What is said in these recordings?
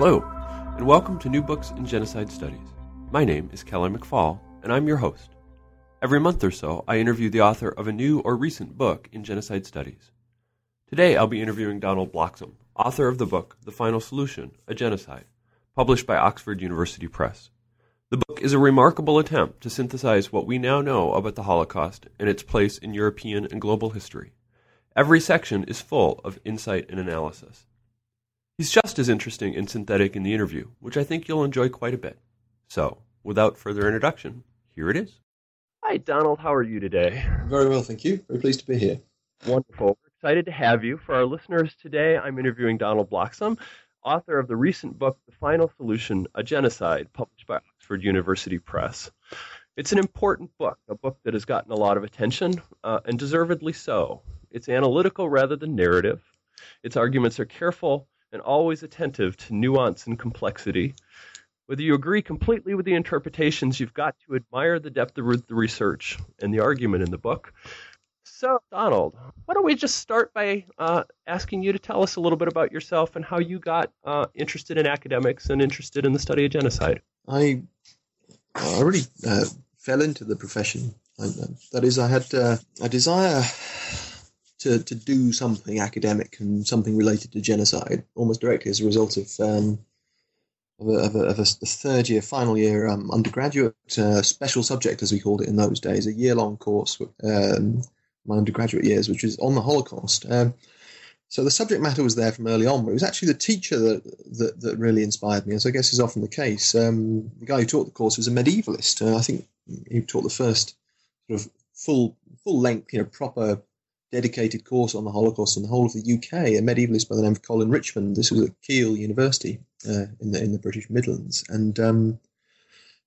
Hello, and welcome to New Books in Genocide Studies. My name is Keller McFall, and I'm your host. Every month or so, I interview the author of a new or recent book in genocide studies. Today, I'll be interviewing Donald Bloxham, author of the book The Final Solution A Genocide, published by Oxford University Press. The book is a remarkable attempt to synthesize what we now know about the Holocaust and its place in European and global history. Every section is full of insight and analysis. He's just as interesting and synthetic in the interview, which I think you'll enjoy quite a bit. So, without further introduction, here it is. Hi, Donald. How are you today? Very well, thank you. Very pleased to be here. Wonderful. We're excited to have you. For our listeners today, I'm interviewing Donald Bloxham, author of the recent book, The Final Solution A Genocide, published by Oxford University Press. It's an important book, a book that has gotten a lot of attention, uh, and deservedly so. It's analytical rather than narrative. Its arguments are careful and always attentive to nuance and complexity. Whether you agree completely with the interpretations, you've got to admire the depth of the research and the argument in the book. So, Donald, why don't we just start by uh, asking you to tell us a little bit about yourself and how you got uh, interested in academics and interested in the study of genocide? I, really uh, fell into the profession. That is, I had uh, a desire to, to do something academic and something related to genocide almost directly as a result of um, of, a, of, a, of a, third year, final year um, undergraduate uh, special subject, as we called it in those days, a year long course. Um, my undergraduate years, which was on the Holocaust. Um, so the subject matter was there from early on, but it was actually the teacher that that, that really inspired me, as I guess is often the case. Um, the guy who taught the course was a medievalist. Uh, I think he taught the first sort of full full length, you know, proper dedicated course on the Holocaust in the whole of the UK. A medievalist by the name of Colin Richmond. This was at Keele University uh, in the in the British Midlands, and um,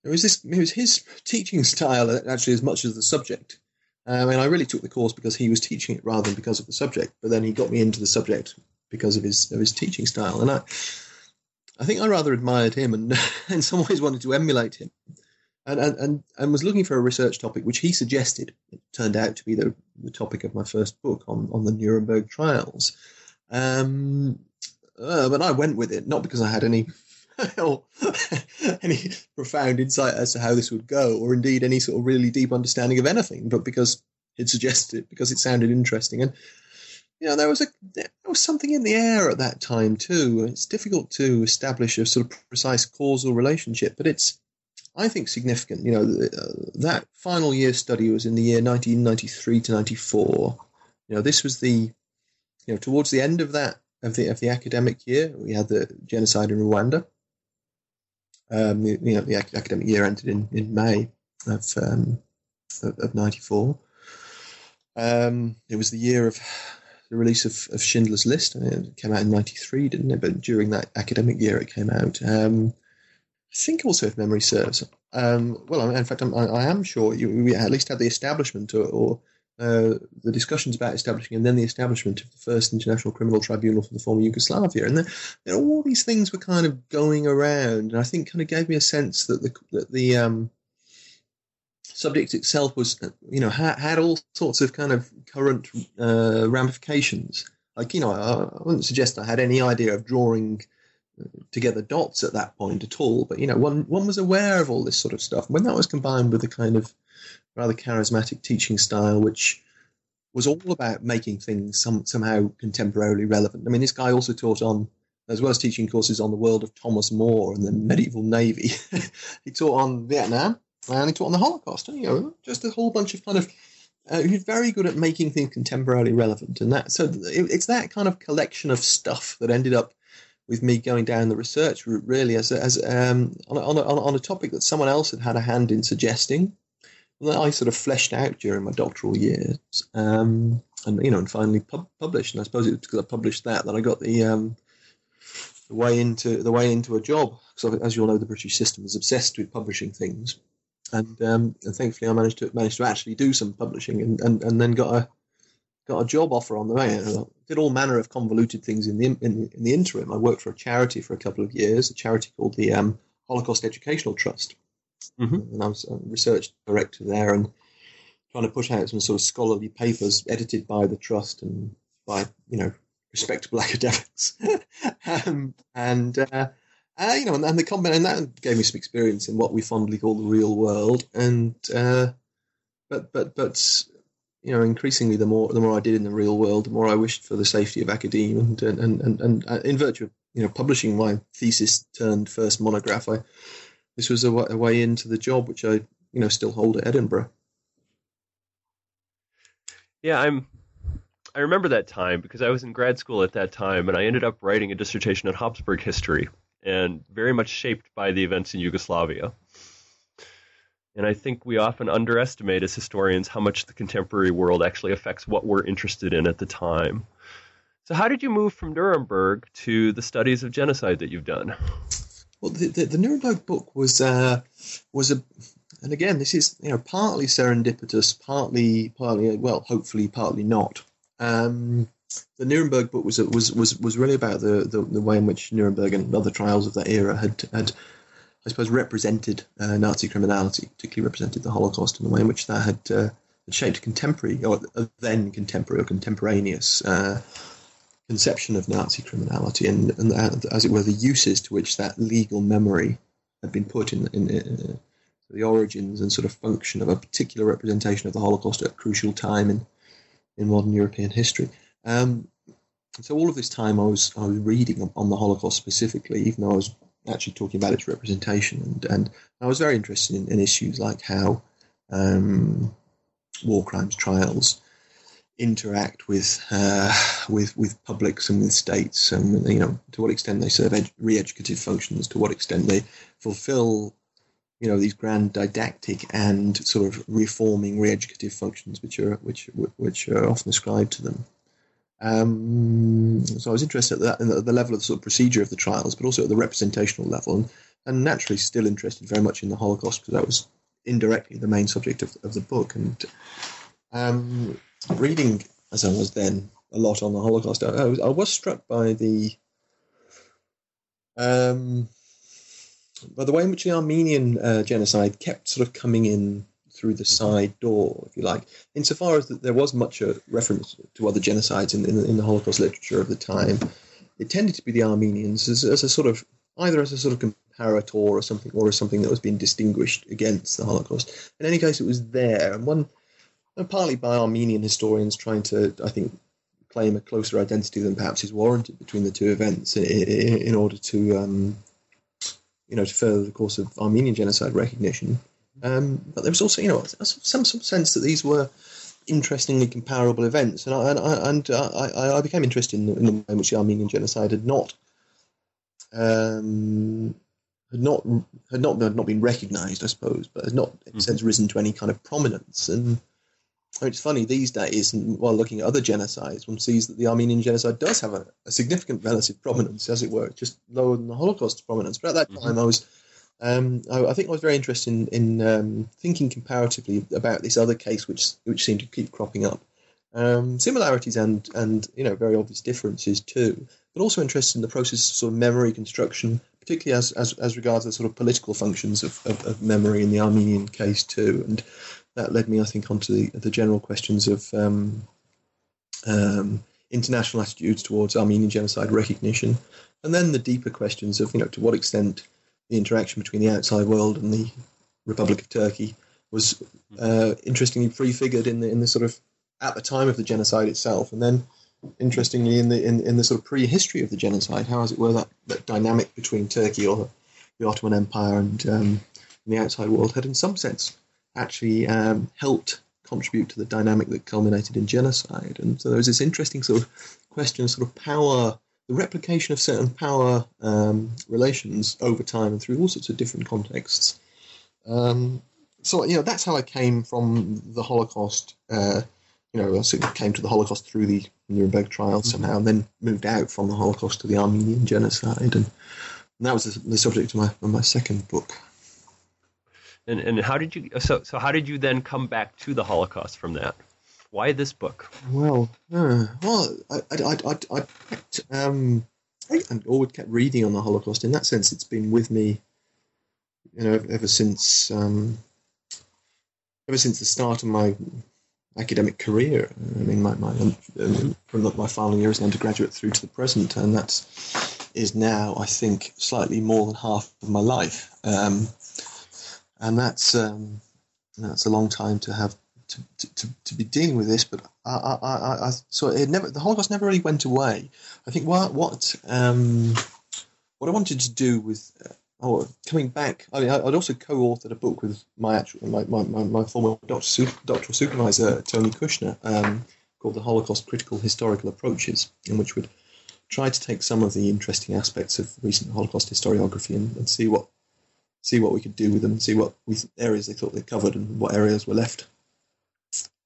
it was this. It was his teaching style actually as much as the subject. Um, and I really took the course because he was teaching it rather than because of the subject. But then he got me into the subject because of his of his teaching style, and I I think I rather admired him and in some ways wanted to emulate him. And, and, and and was looking for a research topic which he suggested. It turned out to be the, the topic of my first book on, on the Nuremberg trials. Um, uh, but I went with it, not because I had any any profound insight as to how this would go, or indeed any sort of really deep understanding of anything, but because it suggested it, because it sounded interesting. And you know, there was a there was something in the air at that time too. It's difficult to establish a sort of precise causal relationship, but it's I think significant. You know, uh, that final year study was in the year 1993 to 94. You know, this was the you know towards the end of that of the of the academic year, we had the genocide in Rwanda. Um, you know, the academic year ended in, in May of, um, of, of 94. Um, it was the year of the release of, of Schindler's List. It came out in 93, didn't it? But during that academic year, it came out. Um, I think also, if memory serves, um, well, in fact, I'm, I, am sure you, we at least had the establishment or, or uh, the discussions about establishing and then the establishment of the first International Criminal Tribunal for the former Yugoslavia. And all these things were kind of going around, and I think kind of gave me a sense that the, that the um, subject itself was, you know, had, had all sorts of kind of current uh, ramifications. Like, you know, I, I wouldn't suggest I had any idea of drawing uh, together dots at that point at all, but, you know, one, one was aware of all this sort of stuff. When that was combined with the kind of rather charismatic teaching style, which was all about making things some, somehow contemporarily relevant. I mean, this guy also taught on, as well as teaching courses on the world of Thomas More and the medieval navy, he taught on Vietnam and he taught on the Holocaust. And, you know, just a whole bunch of kind of. Uh, he's very good at making things contemporarily relevant, and that so it, it's that kind of collection of stuff that ended up with me going down the research route, really, as as um, on, a, on, a, on a topic that someone else had had a hand in suggesting that I sort of fleshed out during my doctoral years, um, and you know, and finally pub- published. And I suppose it was because I published that that I got the um, the way into the way into a job. Because as you all know, the British system is obsessed with publishing things, and, um, and thankfully I managed to managed to actually do some publishing, and, and, and then got a got a job offer on the way. Did all manner of convoluted things in the in, in the interim. I worked for a charity for a couple of years, a charity called the um, Holocaust Educational Trust, mm-hmm. and I was a research director there, and trying to push out some sort of scholarly papers edited by the trust and by you know respectable academics, um, and uh, uh, you know, and, and the comment and that gave me some experience in what we fondly call the real world, and uh, but but but you know, increasingly the more the more I did in the real world, the more I wished for the safety of academia, and and and, and, uh, in virtue of you know publishing my thesis turned first monograph, I this was a, a way into the job which I you know still hold at Edinburgh. Yeah, I'm I remember that time because I was in grad school at that time, and I ended up writing a dissertation on Habsburg history, and very much shaped by the events in Yugoslavia. And I think we often underestimate as historians how much the contemporary world actually affects what we're interested in at the time. So, how did you move from Nuremberg to the studies of genocide that you've done? Well, the, the, the Nuremberg book was uh, was a and again, this is you know partly serendipitous, partly partly well, hopefully partly not. Um, the Nuremberg book was was was was really about the, the, the, way in which Nuremberg and other trials of that era had had, I suppose, represented uh, Nazi criminality, particularly represented the Holocaust, and the way in which that had, uh, shaped contemporary or then contemporary or contemporaneous uh, conception of Nazi criminality, and, and as it were, the uses to which that legal memory had been put in, in, in the origins and sort of function of a particular representation of the Holocaust at a crucial time in, in modern European history. Um, so all of this time I was I was reading on the Holocaust specifically, even though I was actually talking about its representation, and, and I was very interested in, in issues like how um, war crimes trials interact with uh, with with publics and with states, and you know to what extent they serve ed- re-educative functions, to what extent they fulfil you know these grand didactic and sort of reforming re-educative functions which are which which are often ascribed to them. Um, so I was interested at that in the, the, level of the sort of procedure of the trials, but also at the representational level, and, and naturally still interested very much in the Holocaust because that was indirectly the main subject of, of the book. And um, reading as I was then a lot on the Holocaust, I, I, was, I was struck by the um, by the way in which the Armenian uh, genocide kept sort of coming in through the side door, if you like, insofar as that there was much a reference to other genocides in, in, in, the Holocaust literature of the time, it tended to be the Armenians as, as, a sort of either as a sort of comparator or something, or as something that was being distinguished against the Holocaust. In any case, it was there, and one, and partly by Armenian historians trying to, I think, claim a closer identity than perhaps is warranted between the two events in, in, in order to um, you know, to further the course of Armenian genocide recognition. Um, but there was also, you know, some, some sense that these were interestingly comparable events, and I, and I, and I, I became interested in the, in the, way in which the Armenian genocide had not um, had not had not had not been recognised, I suppose, but had not, in sense, mm-hmm. risen to any kind of prominence. And it's funny these days, and while looking at other genocides, one sees that the Armenian genocide does have a, a significant relative prominence, as it were, just lower than the Holocaust's prominence. But at that mm-hmm. time, I was, um, I, I, think, I was very interested in, in um, thinking comparatively about this other case, which which seemed to keep cropping up. Um, similarities and and you know very obvious differences too, but also interested in the process of sort of memory construction, particularly as as, as regards the sort of political functions of, of, of memory in the Armenian case too, and that led me, I think, onto the, the general questions of um, um, international attitudes towards Armenian genocide recognition, and then the deeper questions of, you know, to what extent the interaction between the outside world and the Republic of Turkey was uh, interestingly prefigured in the in the sort of at the time of the genocide itself, and then interestingly in the in, in the sort of prehistory of the genocide, how as it were that, that dynamic between Turkey or the Ottoman Empire and, um, and the outside world had in some sense actually um, helped contribute to the dynamic that culminated in genocide. And so there was this interesting sort of question sort of power, the replication of certain power um, relations over time and through all sorts of different contexts. Um, so you know that's how I came from the Holocaust uh, you know, I came to the Holocaust through the Nuremberg trials mm-hmm. somehow, and then moved out from the Holocaust to the Armenian genocide, and, and that was the, the subject of my of my second book. And and how did you so so how did you then come back to the Holocaust from that? Why this book? Well, uh, well, I I I, I, I um, I always kept reading on the Holocaust. In that sense, it's been with me, you know, ever since um, ever since the start of my academic career. I mean, my, my um, from my final year as an undergraduate through to the present, and that is now, I think, slightly more than half of my life. Um, and that's um, that's a long time to have to, to, to, be dealing with this. But I, I, I, I so it never the Holocaust never really went away. I think what what um, what I wanted to do with uh, oh, coming back, I mean, I'd also co-authored a book with my actual my, my, my, my former doctor, doctoral supervisor Tony Kushner um, called the Holocaust Critical Historical Approaches, in which we'd try to take some of the interesting aspects of recent Holocaust historiography and, and see what see what we could do with them, see what areas they thought they covered and what areas were left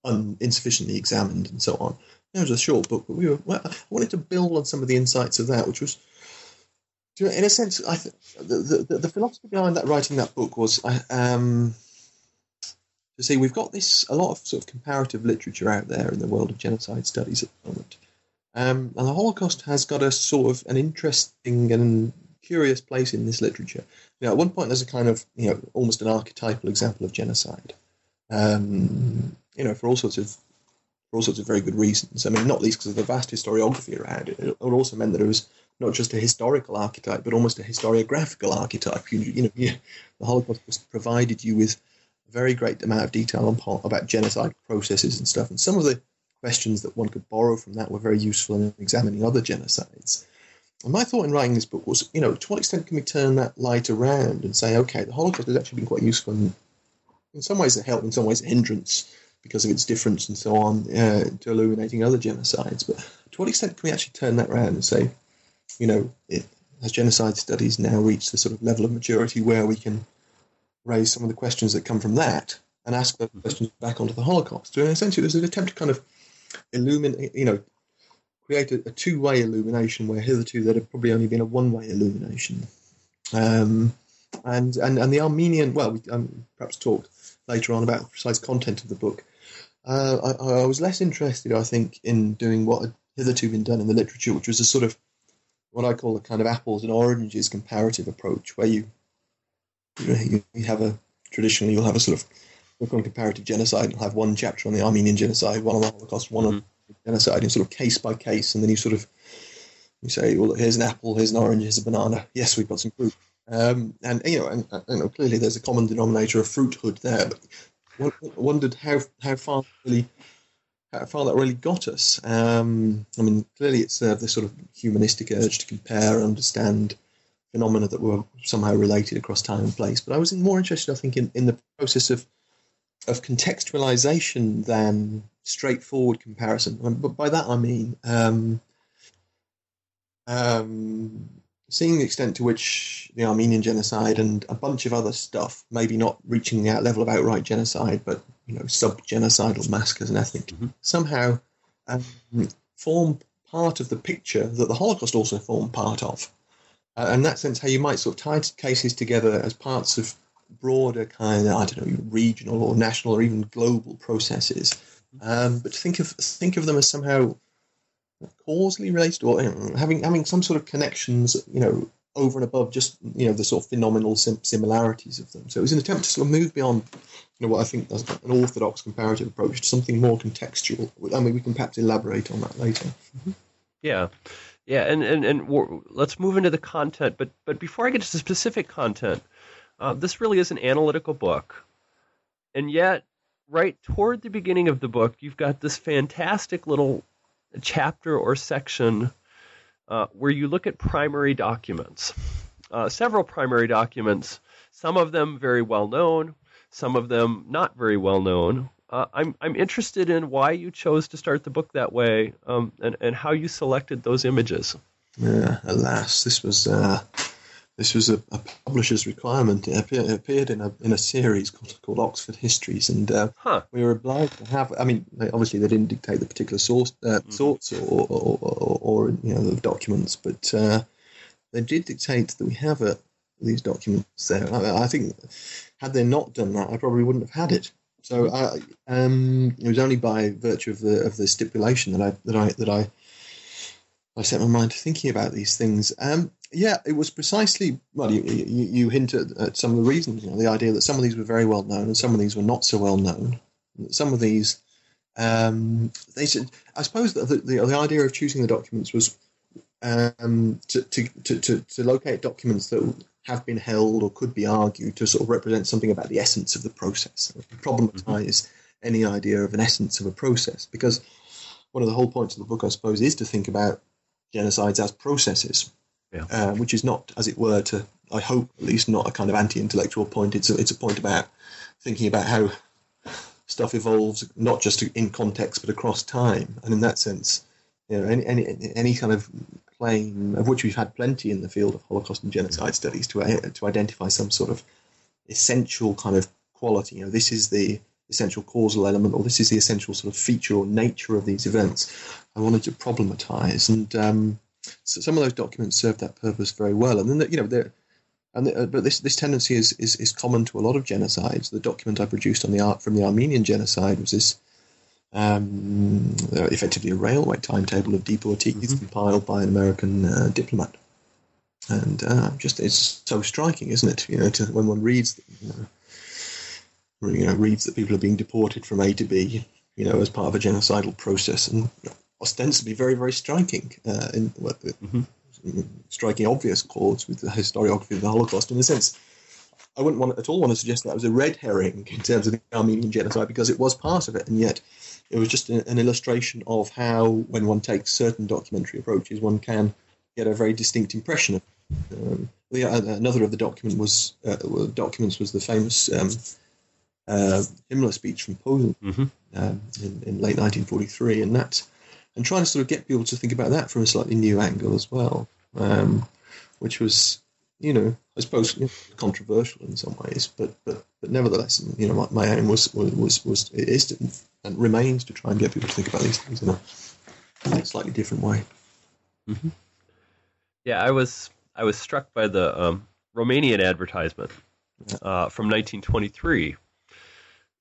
un, insufficiently examined and so on. It was a short book, but we were well, I wanted to build on some of the insights of that, which was, in a sense, I th- the, the, the philosophy behind that writing that book was um, to see we've got this a lot of sort of comparative literature out there in the world of genocide studies at the moment, um, and the Holocaust has got a sort of an interesting and curious place in this literature. Know, at one point, there's a kind of, you know, almost an archetypal example of genocide. Um, you know, for all sorts of for all sorts of very good reasons. I mean, not least because of the vast historiography around it. It also meant that it was not just a historical archetype, but almost a historiographical archetype. You, you know, you, the Holocaust provided you with a very great amount of detail on, about genocide processes and stuff. And some of the questions that one could borrow from that were very useful in examining other genocides. And my thought in writing this book was, you know, to what extent can we turn that light around and say, okay, the Holocaust has actually been quite useful in, in some ways a help, in some ways a hindrance because of its difference and so on uh, to illuminating other genocides. But to what extent can we actually turn that around and say, you know, it, has genocide studies now reached the sort of level of maturity where we can raise some of the questions that come from that and ask those questions back onto the Holocaust? So in a sense, it was an attempt to kind of illuminate, you know, create a, a two-way illumination where hitherto there had probably only been a one-way illumination. Um, and, and and the Armenian, well, we um, perhaps talked later on about the precise content of the book. Uh, I, I, was less interested, I think, in doing what had hitherto been done in the literature, which was a sort of what I call a kind of apples and oranges comparative approach, where you you, have a traditionally you'll have a sort of book on comparative genocide. You'll have one chapter on the Armenian genocide, one on the Holocaust, one mm-hmm. on genocide in sort of case by case, and then you sort of you say, well, here's an apple, here's an orange, here's a banana. Yes, we've got some fruit. Um, and you know, and, you know, clearly there's a common denominator of fruithood there. But wondered how how far really how far that really got us. Um, I mean, clearly it's uh, the sort of humanistic urge to compare, and understand phenomena that were somehow related across time and place. But I was more interested, I think, in, in the process of of contextualization than straightforward comparison. But by that I mean um, um, seeing the extent to which the Armenian genocide and a bunch of other stuff, maybe not reaching that level of outright genocide, but you know, sub-genocidal massacres and ethnic, mm-hmm. somehow um, form part of the picture that the Holocaust also formed part of. Uh, in that sense, how you might sort of tie cases together as parts of broader kind of I don't know regional or national or even global processes, um, but think of think of them as somehow causally related or you know, having having some sort of connections, you know, over and above just you know the sort of phenomenal sim- similarities of them. So it was an attempt to sort of move beyond you know what I think is an orthodox comparative approach to something more contextual. I mean, we can perhaps elaborate on that later. Mm-hmm. Yeah. Yeah, and, and, and let's move into the content. But but before I get to the specific content, uh, this really is an analytical book, and yet, right toward the beginning of the book, you've got this fantastic little chapter or section uh, where you look at primary documents, uh, several primary documents. Some of them very well known, some of them not very well known. Uh, I'm I'm interested in why you chose to start the book that way, um, and and how you selected those images. Yeah, alas, this was uh, this was a, a publisher's requirement. It appeared, it appeared, in a in a series called, called Oxford Histories, and uh, huh. we were obliged to have. I mean, obviously they didn't dictate the particular source uh, mm. sorts or or, or, or, you know the documents, but uh, they did dictate that we have a, these documents there. I, I, think had they not done that, I probably wouldn't have had it. So I, um, it was only by virtue of the of the stipulation that I that I that I I set my mind to thinking about these things. Um, yeah, it was precisely well. You, you, you hinted at some of the reasons. You know, the idea that some of these were very well known and some of these were not so well known. Some of these, um, they said. I suppose the, the, the idea of choosing the documents was um, to, to, to, to, locate documents that have been held or could be argued to sort of represent something about the essence of the process, problematize mm-hmm. any idea of an essence of a process. Because one of the whole points of the book, I suppose, is to think about genocides as processes, yeah. uh, which is not, as it were, to I hope at least not a kind of anti-intellectual point. It's a, it's a point about thinking about how stuff evolves, not just in context but across time. And in that sense, you know, any any, any kind of claim of which we've had plenty in the field of Holocaust and genocide studies to uh, to identify some sort of essential kind of quality. You know, this is the essential causal element, or this is the essential sort of feature or nature of these events. I wanted to problematize, and um, so some of those documents serve that purpose very well. And then, you know, they're, and the, uh, but this this tendency is, is is common to a lot of genocides. The document I produced on the art from the Armenian genocide was this. Um, effectively, a railway timetable of deportees mm-hmm. compiled by an American uh, diplomat, and uh, just it's so striking, isn't it? You know, to, when one reads, you know, you know, reads that people are being deported from A to B, you know, as part of a genocidal process, and ostensibly very, very striking uh, in mm-hmm. striking obvious chords with the historiography of the Holocaust. In a sense, I wouldn't want at all want to suggest that it was a red herring in terms of the Armenian genocide because it was part of it, and yet it was just an illustration of how, when one takes certain documentary approaches, one can get a very distinct impression of. Um, the, uh, another of the document was uh, documents was the famous um, uh, Himmler speech from Posen mm-hmm. um, in, in, late 1943, and that, and trying to sort of get people to think about that from a slightly new angle as well, um, which was, you know, I suppose you know, controversial in some ways, but but but nevertheless, you know, my, my aim was was was it is to, and remains to try and get people to think about these things in a, in a slightly different way. Mm-hmm. Yeah, I was I was struck by the um, Romanian advertisement uh, from 1923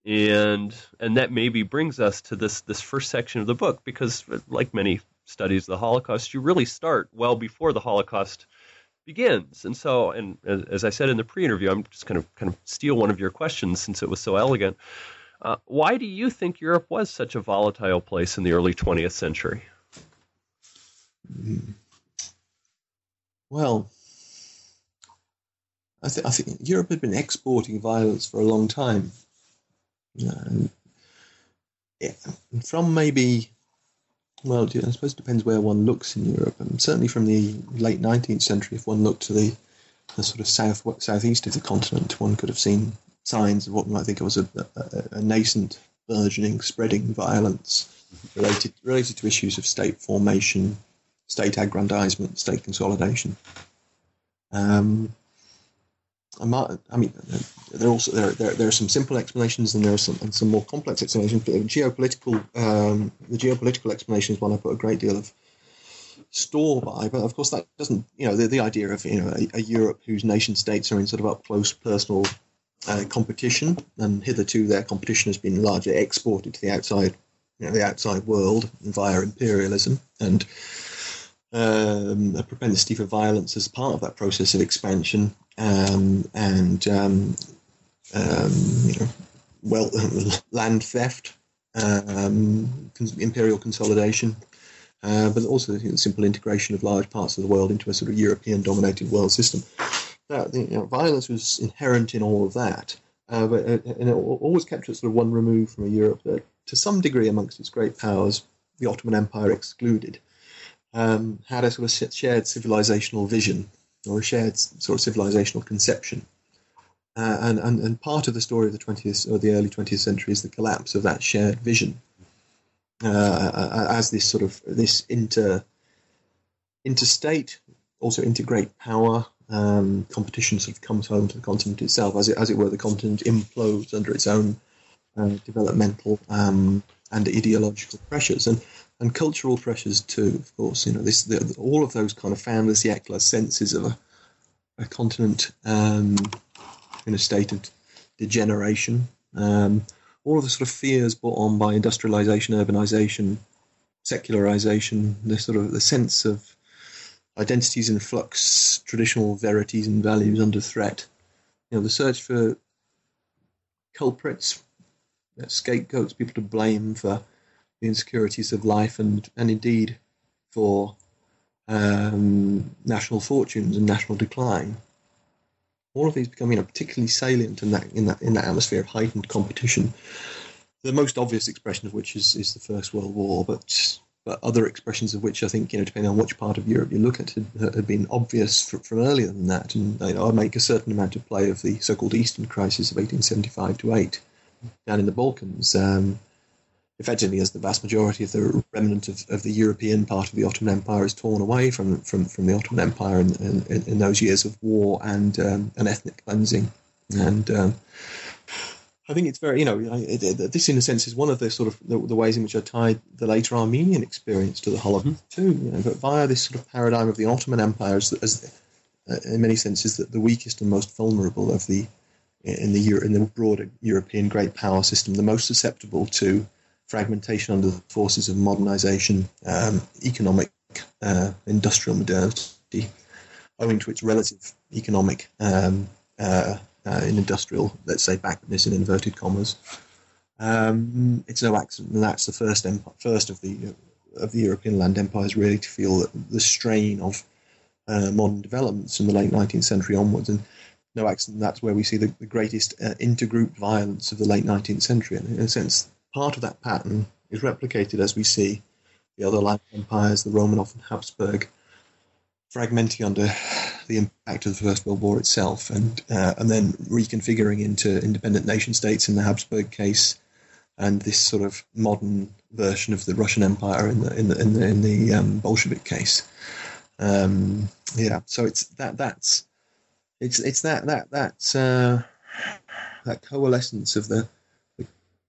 and and that maybe brings us to this this first section of the book because like many studies of the holocaust you really start well before the holocaust begins. And so and as i said in the pre-interview i'm just going to kind of steal one of your questions since it was so elegant. Uh, why do you think europe was such a volatile place in the early 20th century? Well I, th- I think europe had been exporting violence for a long time um, yeah, from maybe, well, I suppose it depends where one looks in Europe. And certainly from the late 19th century, if one looked to the, the sort of south southeast of the continent, one could have seen signs of what we might think of as a, a, a nascent, burgeoning, spreading violence related related to issues of state formation, state aggrandizement, state consolidation. Um, I, mean, there are also there, there, there are some simple explanations and there are some and some more complex explanations. But the geopolitical um, the geopolitical explanation is one I put a great deal of store by. But of course, that doesn't you know the, the idea of you know a, a Europe whose nation states are in sort of up close personal uh, competition, and hitherto their competition has been largely exported to the outside you know the outside world via imperialism and um, a propensity for violence as part of that process of expansion, um, and um, um you know, well, land theft, um, imperial consolidation, uh, but also the simple integration of large parts of the world into a sort of European-dominated world system. That you know, violence was inherent in all of that, uh, but uh, and it always kept it sort of one remove from a Europe that, to some degree, amongst its great powers, the Ottoman Empire excluded um, had a sort of shared civilizational vision or a shared sort of civilizational conception. Uh, and, and, and part of the story of the 20th or the early 20th century is the collapse of that shared vision uh, as this sort of this inter interstate, also integrate power um, competition sort of comes home to the continent itself, as it as it were, the continent implodes under its own developmental um, and ideological pressures and and cultural pressures too. Of course, you know this the, all of those kind of fan siècle senses of a, a continent um, in a state of degeneration. Um, all of the sort of fears brought on by industrialization, urbanization, secularization, the sort of the sense of identities in flux, traditional verities and values under threat. You know, the search for culprits, scapegoats, people to blame for the insecurities of life, and and indeed for um, national fortunes and national decline. All of these become, you know, particularly salient in that in that in that atmosphere of heightened competition. The most obvious expression of which is, is the First World War, but but other expressions of which I think, you know, depending on which part of Europe you look at, had, been obvious from, from, earlier than that. And you know, I make a certain amount of play of the so-called Eastern Crisis of 1875 to 8 down in the Balkans. Um, effectively, as the vast majority of the remnant of, of, the European part of the Ottoman Empire is torn away from from, from the Ottoman Empire in, in, in those years of war and um, an ethnic cleansing. And um, I think it's very, you know, it, it, this in a sense is one of the sort of the, the, ways in which I tied the later Armenian experience to the Holocaust mm-hmm. too. You know, but via this sort of paradigm of the Ottoman Empire as, as uh, in many senses, the, the weakest and most vulnerable of the in the Euro, in the broader European great power system, the most susceptible to fragmentation under the forces of modernization, um, economic, uh, industrial modernity, owing to its relative economic um, uh, uh, in industrial, let's say, backwardness in inverted commas. Um, it's no accident that that's the first empire, first of the of the European land empires really to feel the strain of uh, modern developments from the late 19th century onwards, and no accident that's where we see the, the greatest uh, intergroup violence of the late 19th century. And in a sense, part of that pattern is replicated as we see the other land empires, the Romanov and Habsburg, fragmenting under the impact of the First World War itself, and uh, and then reconfiguring into independent nation states in the Habsburg case, and this sort of modern version of the Russian Empire in the in the in the, in the um, Bolshevik case. Um, yeah, so it's that that's it's it's that that that's uh, that coalescence of the, the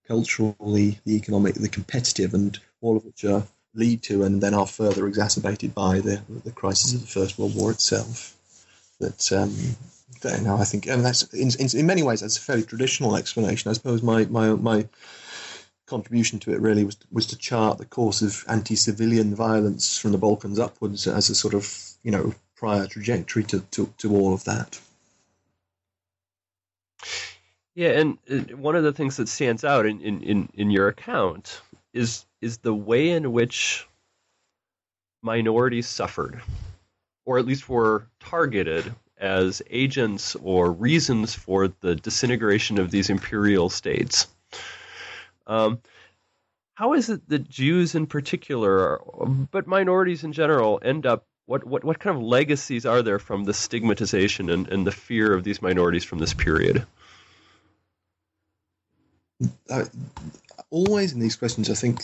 cultural, the, the economic, the competitive, and all of which are lead to and then are further exacerbated by the the crisis of the First World War itself that um, that, know, I think, and that's in, in, in, many ways that's a fairly traditional explanation. I suppose my my my contribution to it really was was to chart the course of anti-civilian violence from the Balkans upwards as a sort of you know prior trajectory to to, to all of that. Yeah, and one of the things that stands out in, in, in, your account is is the way in which minorities suffered or at least were targeted as agents or reasons for the disintegration of these imperial states. Um, how is it that Jews in particular, but minorities in general, end up? What, what, what kind of legacies are there from the stigmatization and, and the fear of these minorities from this period? Uh, always in these questions, I think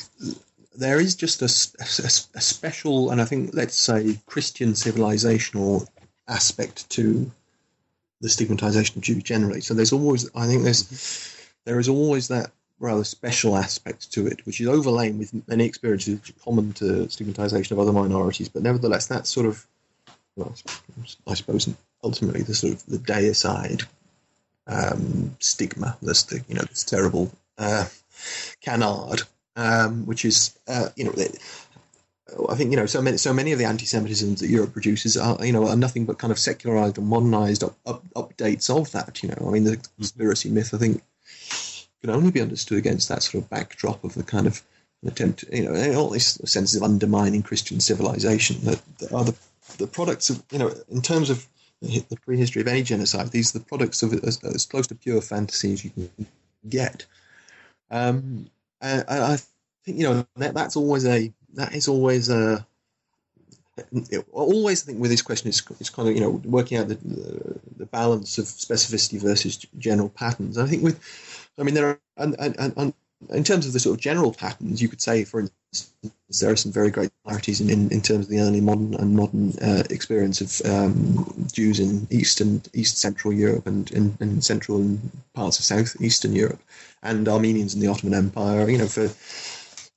there is just a, a, a, special, and I think, let's say, Christian civilizational aspect to the stigmatization of Jews generally. So there's always, I think, there's there is always that rather special aspect to it, which is overlain with many experiences common to stigmatization of other minorities. But nevertheless, that sort of, well, I suppose, ultimately the sort of the deicide um, stigma, this the you know this terrible uh, canard um, which is uh, you know. I think you know so many so many of the anti-Semitisms that Europe produces are you know are nothing but kind of secularized and modernized up, up, updates of that. You know, I mean the conspiracy myth I think can only be understood against that sort of backdrop of the kind of attempt, you know, all these senses of undermining Christian civilization that, that are the, the products of you know in terms of the prehistory of any genocide. These are the products of as, as close to pure fantasy as you can get. Um, uh, I think you know that, that's always a that is always a always I think with this question is it's kind of you know working out the, the, the balance of specificity versus general patterns. I think with I mean there are un, un, un, in terms of the sort of general patterns, you could say, for instance, there are some very great similarities in, in, in terms of the early modern and modern uh, experience of um, Jews in East and East Central Europe and in, in Central and parts of South Eastern Europe, and Armenians in the Ottoman Empire. You know, for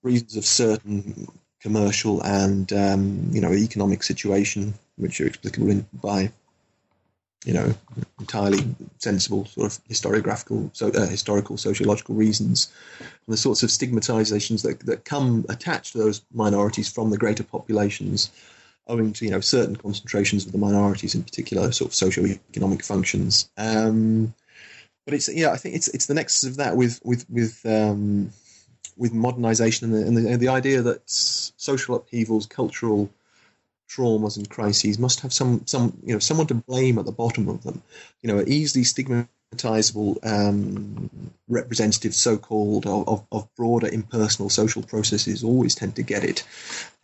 reasons of certain commercial and um, you know economic situation, which are explicable by you know, entirely sensible sort of historiographical, so, uh, historical, sociological reasons, and the sorts of stigmatizations that, that come attached to those minorities from the greater populations, owing to you know certain concentrations of the minorities in particular, sort of socio-economic functions. Um, but it's yeah, I think it's it's the nexus of that with with with um, with modernization and the, and the, and the idea that social upheavals, cultural traumas and crises must have some some you know someone to blame at the bottom of them. You know, easily stigmatizable um, representatives, so-called, of, of broader impersonal social processes always tend to get it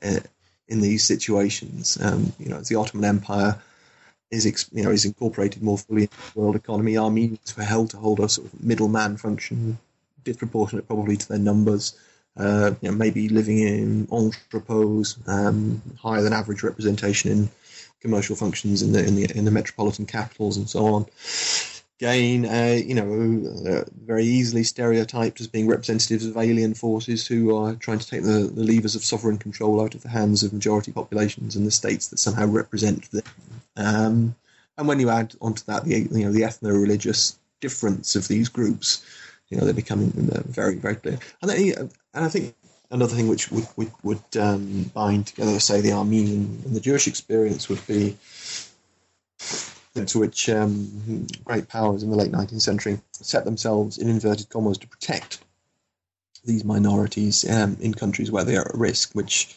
uh, in these situations. Um, you know, as the Ottoman Empire is you know is incorporated more fully into the world economy. Armenians were held to hold a sort of middleman function, disproportionate probably to their numbers uh, you know, maybe living in entrepôts, um, higher than average representation in commercial functions in the in the in the metropolitan capitals and so on. Gain, uh, you know, very easily stereotyped as being representatives of alien forces who are trying to take the, the levers of sovereign control out of the hands of majority populations in the states that somehow represent them. Um, and when you add onto that the you know the ethno-religious difference of these groups, you know, they're becoming very, very clear. And, they, and I think another thing which would would, would um, bind together, say, the Armenian and the Jewish experience would be to which um, great powers in the late 19th century set themselves in inverted commas to protect these minorities um, in countries where they are at risk, which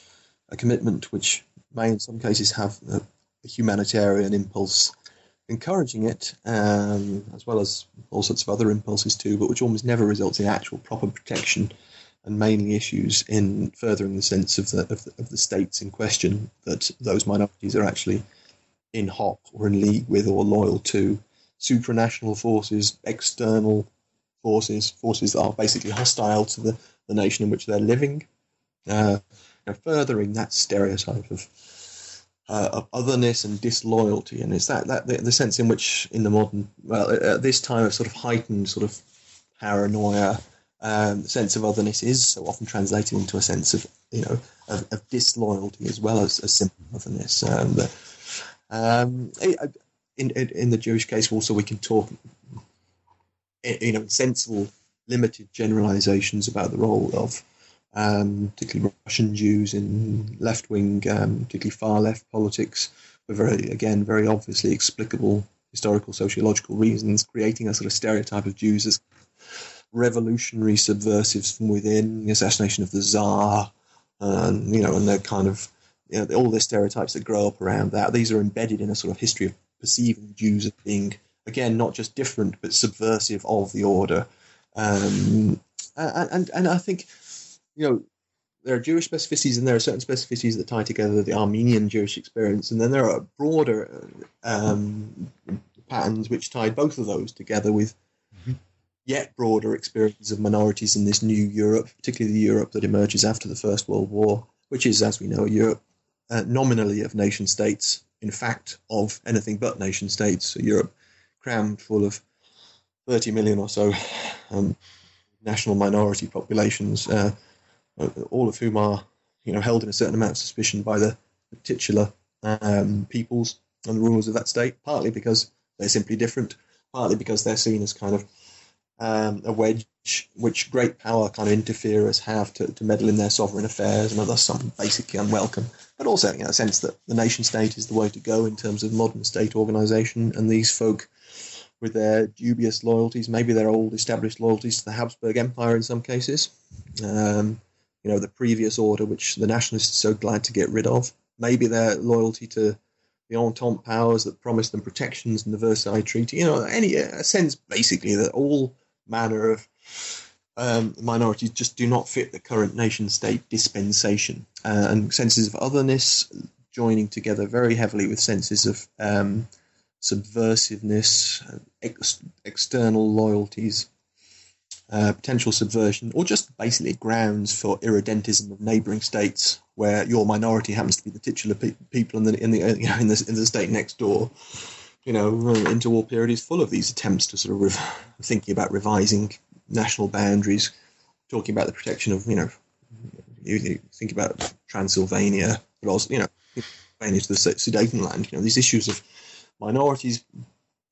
a commitment which may in some cases have a humanitarian impulse encouraging it, um, as well as all sorts of other impulses too, but which almost never results in actual proper protection, and mainly issues in furthering the sense of the of the, of the states in question that those minorities are actually in hoc or in league with or loyal to supranational forces, external forces, forces that are basically hostile to the, the nation in which they're living. Uh, furthering that stereotype of uh, of otherness and disloyalty, and it's that that the, the, sense in which in the modern well at this time of sort of heightened sort of paranoia, um, sense of otherness is so often translated into a sense of you know of, of disloyalty as well as a simple otherness. Um, the, um, in, in, in the Jewish case, also we can talk you know sensible limited generalizations about the role of um, particularly Russian Jews in left wing, um, particularly far left politics, for very, again, very obviously explicable historical sociological reasons, creating a sort of stereotype of Jews as revolutionary subversives from within, the assassination of the Tsar, and, you know, and the kind of, you know, all the stereotypes that grow up around that. These are embedded in a sort of history of perceiving Jews as being, again, not just different, but subversive of the order. Um, and, and, and I think you know, there are Jewish specificities and there are certain specificities that tie together the Armenian Jewish experience, and then there are broader um, patterns which tie both of those together with mm-hmm. yet broader experiences of minorities in this new Europe, particularly the Europe that emerges after the First World War, which is, as we know, a Europe uh, nominally of nation states, in fact, of anything but nation states, a Europe crammed full of 30 million or so um, national minority populations. Uh, uh, all of whom are you know held in a certain amount of suspicion by the titular um, peoples and the rulers of that state, partly because they're simply different, partly because they're seen as kind of um, a wedge which great power kind of interferers have to, to meddle in their sovereign affairs and thus some basically unwelcome. But also in a sense that the nation state is the way to go in terms of modern state organisation, and these folk with their dubious loyalties, maybe their old established loyalties to the Habsburg Empire in some cases, um, you know, the previous order, which the nationalists are so glad to get rid of. Maybe their loyalty to the Entente powers that promised them protections in the Versailles Treaty. You know, any a sense basically that all manner of um, minorities just do not fit the current nation state dispensation, uh, and senses of otherness joining together very heavily with senses of um, subversiveness, ex- external loyalties, uh, potential subversion, or just basically grounds for irredentism of neighbouring states where your minority happens to be the titular pe- people in the in the you know, in the in the state next door. You know, interwar period is full of these attempts to sort of rev- thinking about revising national boundaries, talking about the protection of you know, you, think about Transylvania, but also you know, Transylvania to the Sudetenland. You know, these issues of minorities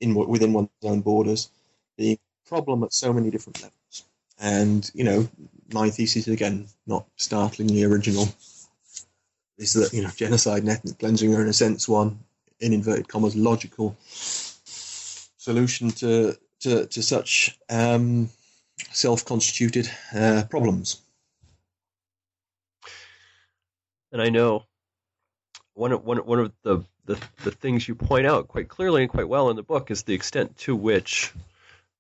in within one's own borders being problem at so many different levels. And you know, my thesis again, not startlingly original, is that you know genocide and ethnic cleansing are in a sense one, in inverted commas, logical solution to to, to such um, self-constituted uh, problems. And I know one of, one, one of the, the, the things you point out quite clearly and quite well in the book is the extent to which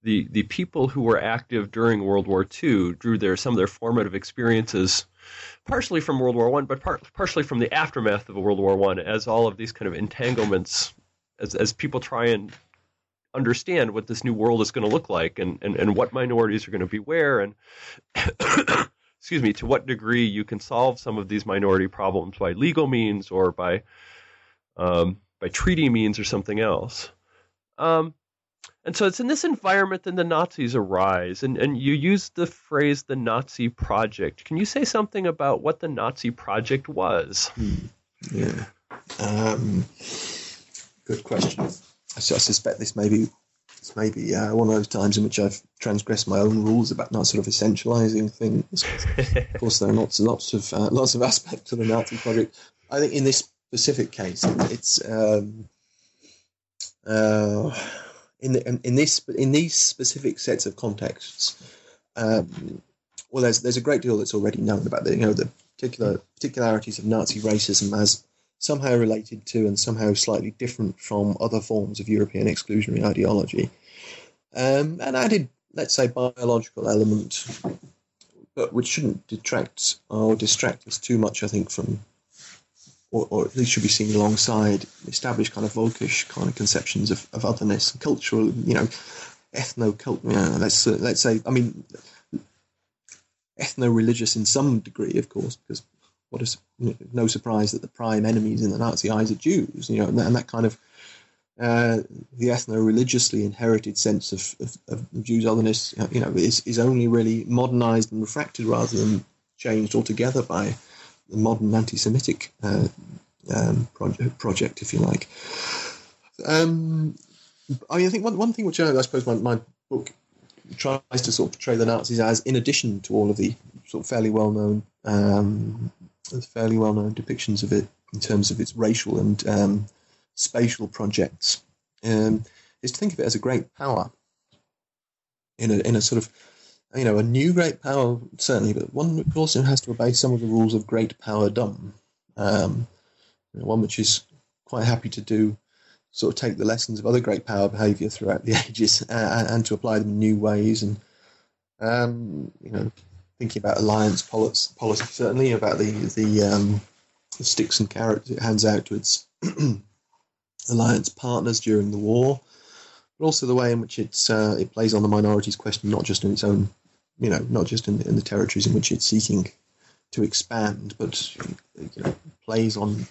the the people who were active during World War II drew their some of their formative experiences partially from World War One, but par- partially from the aftermath of World War One, as all of these kind of entanglements, as as people try and understand what this new world is going to look like and, and, and what minorities are going to be where and excuse me to what degree you can solve some of these minority problems by legal means or by um, by treaty means or something else. Um, and so it's in this environment that the Nazis arise, and, and you use the phrase the Nazi project. Can you say something about what the Nazi project was? Hmm. Yeah. Um, good question. I, suspect this may be, this may be uh, one of those times in which I've transgressed my own rules about not sort of essentializing things. of course, there are lots, lots of uh, lots of aspects of the Nazi project. I think in this specific case, it's um, uh, in, the, in this in these specific sets of contexts, um, well, there's there's a great deal that's already known about the you know the particular particularities of Nazi racism as somehow related to and somehow slightly different from other forms of European exclusionary ideology, um, and added let's say biological element, but which shouldn't detract or distract us too much, I think, from or, or, at least should be seen alongside established kind of Volkish kind of conceptions of, of otherness and cultural, you know, ethno cult. You know, let's uh, let's say, I mean, ethno religious in some degree, of course, because what is you know, no surprise that the prime enemies in the Nazi eyes are Jews, you know, and that, and that kind of uh, the ethno religiously inherited sense of, of, of Jews' otherness, you know, is, is only really modernized and refracted rather than changed altogether by the modern anti-Semitic uh, um, project, project, if you like. Um, I, mean, I think one, one thing which I, I suppose my, my, book tries to sort of portray the Nazis as, in addition to all of the sort of fairly well-known, um, fairly well-known depictions of it in terms of its racial and um, spatial projects, um, is to think of it as a great power in a in a sort of you know, a new great power, certainly, but one which also has to obey some of the rules of great power dumb. Um, you know, one which is quite happy to do, sort of take the lessons of other great power behavior throughout the ages uh, and to apply them in new ways. And, um, you know, thinking about alliance policy, policy certainly, about the, the, um, the sticks and carrots it hands out to its alliance partners during the war but also the way in which it's uh, it plays on the minorities question, not just in its own you know, not just in, in the territories in which it's seeking to expand, but you know, plays on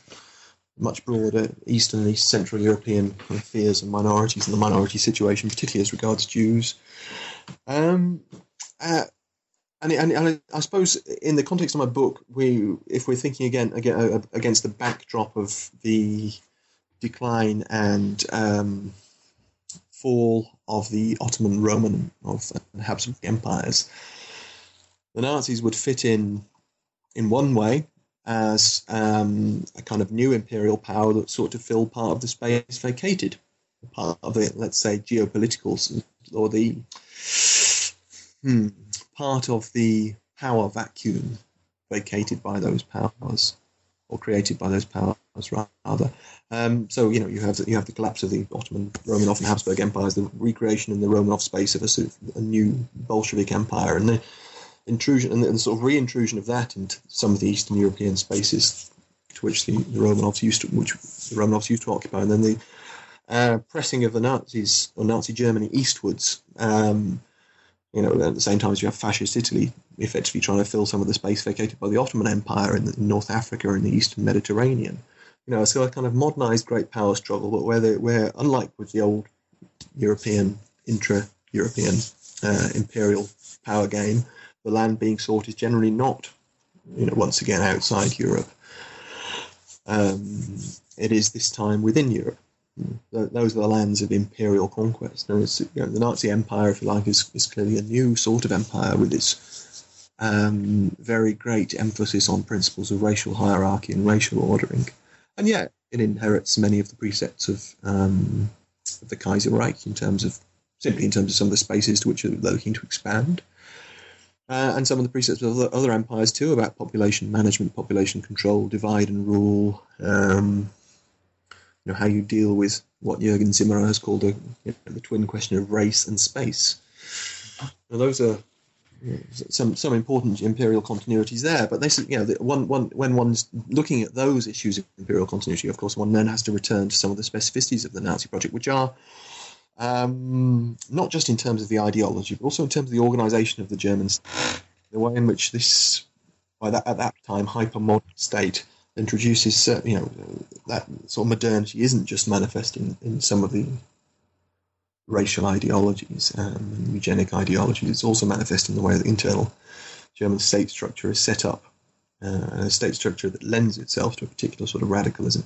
much broader Eastern and East Central European fears and minorities and the minority situation, particularly as regards Jews. Um, uh, and, and, and, I suppose in the context of my book, we if we're thinking again, again uh, against the backdrop of the decline and um, fall of the Ottoman, Roman, of the Habsburg empires, the Nazis would fit in in one way as um, a kind of new imperial power that sought to fill part of the space vacated, part of the, let's say, geopolitical or the hmm, part of the power vacuum vacated by those powers or created by those powers rather. Um, so you know you have the, you have the collapse of the Ottoman, Romanov, and Habsburg empires, the recreation in the Romanov space of a, sort of a new Bolshevik empire, and the intrusion and the, sort of reintrusion of that into some of the Eastern European spaces to which the, the Romanovs used to which the Romanovs used to occupy, and then the uh, pressing of the Nazis or Nazi Germany eastwards. Um, you know, at the same time as you have fascist Italy effectively trying to fill some of the space vacated by the Ottoman Empire in, the, in North Africa and the Eastern Mediterranean. You know, so a kind of modernized great power struggle, but where they, where unlike with the old European intra-European uh, imperial power game, the land being sought is generally not, you know, once again outside Europe. Um, it is this time within Europe those are the lands of imperial conquest. you know, the Nazi Empire, if you like, is, is clearly a new sort of empire with its um, very great emphasis on principles of racial hierarchy and racial ordering. And yet, it inherits many of the precepts of, um, of the Kaiserreich in terms of simply in terms of some of the spaces to which they're looking to expand. Uh, and some of the precepts of other, other, empires too about population management, population control, divide and rule, um, you know, how you deal with what Jürgen Zimmerer has called a, you know, the twin question of race and space. Now, those are you know, some some important imperial continuities there, but this you know one, one, when one's looking at those issues of imperial continuity, of course, one then has to return to some of the specificities of the Nazi project, which are um, not just in terms of the ideology, but also in terms of the organisation of the Germans, the way in which this, by that at that time, hyper modern state introduces, certain, you know, that sort of modernity isn't just manifesting in some of the racial ideologies um, and eugenic ideologies. It's also manifesting in the way the internal German state structure is set up, uh, a state structure that lends itself to a particular sort of radicalism,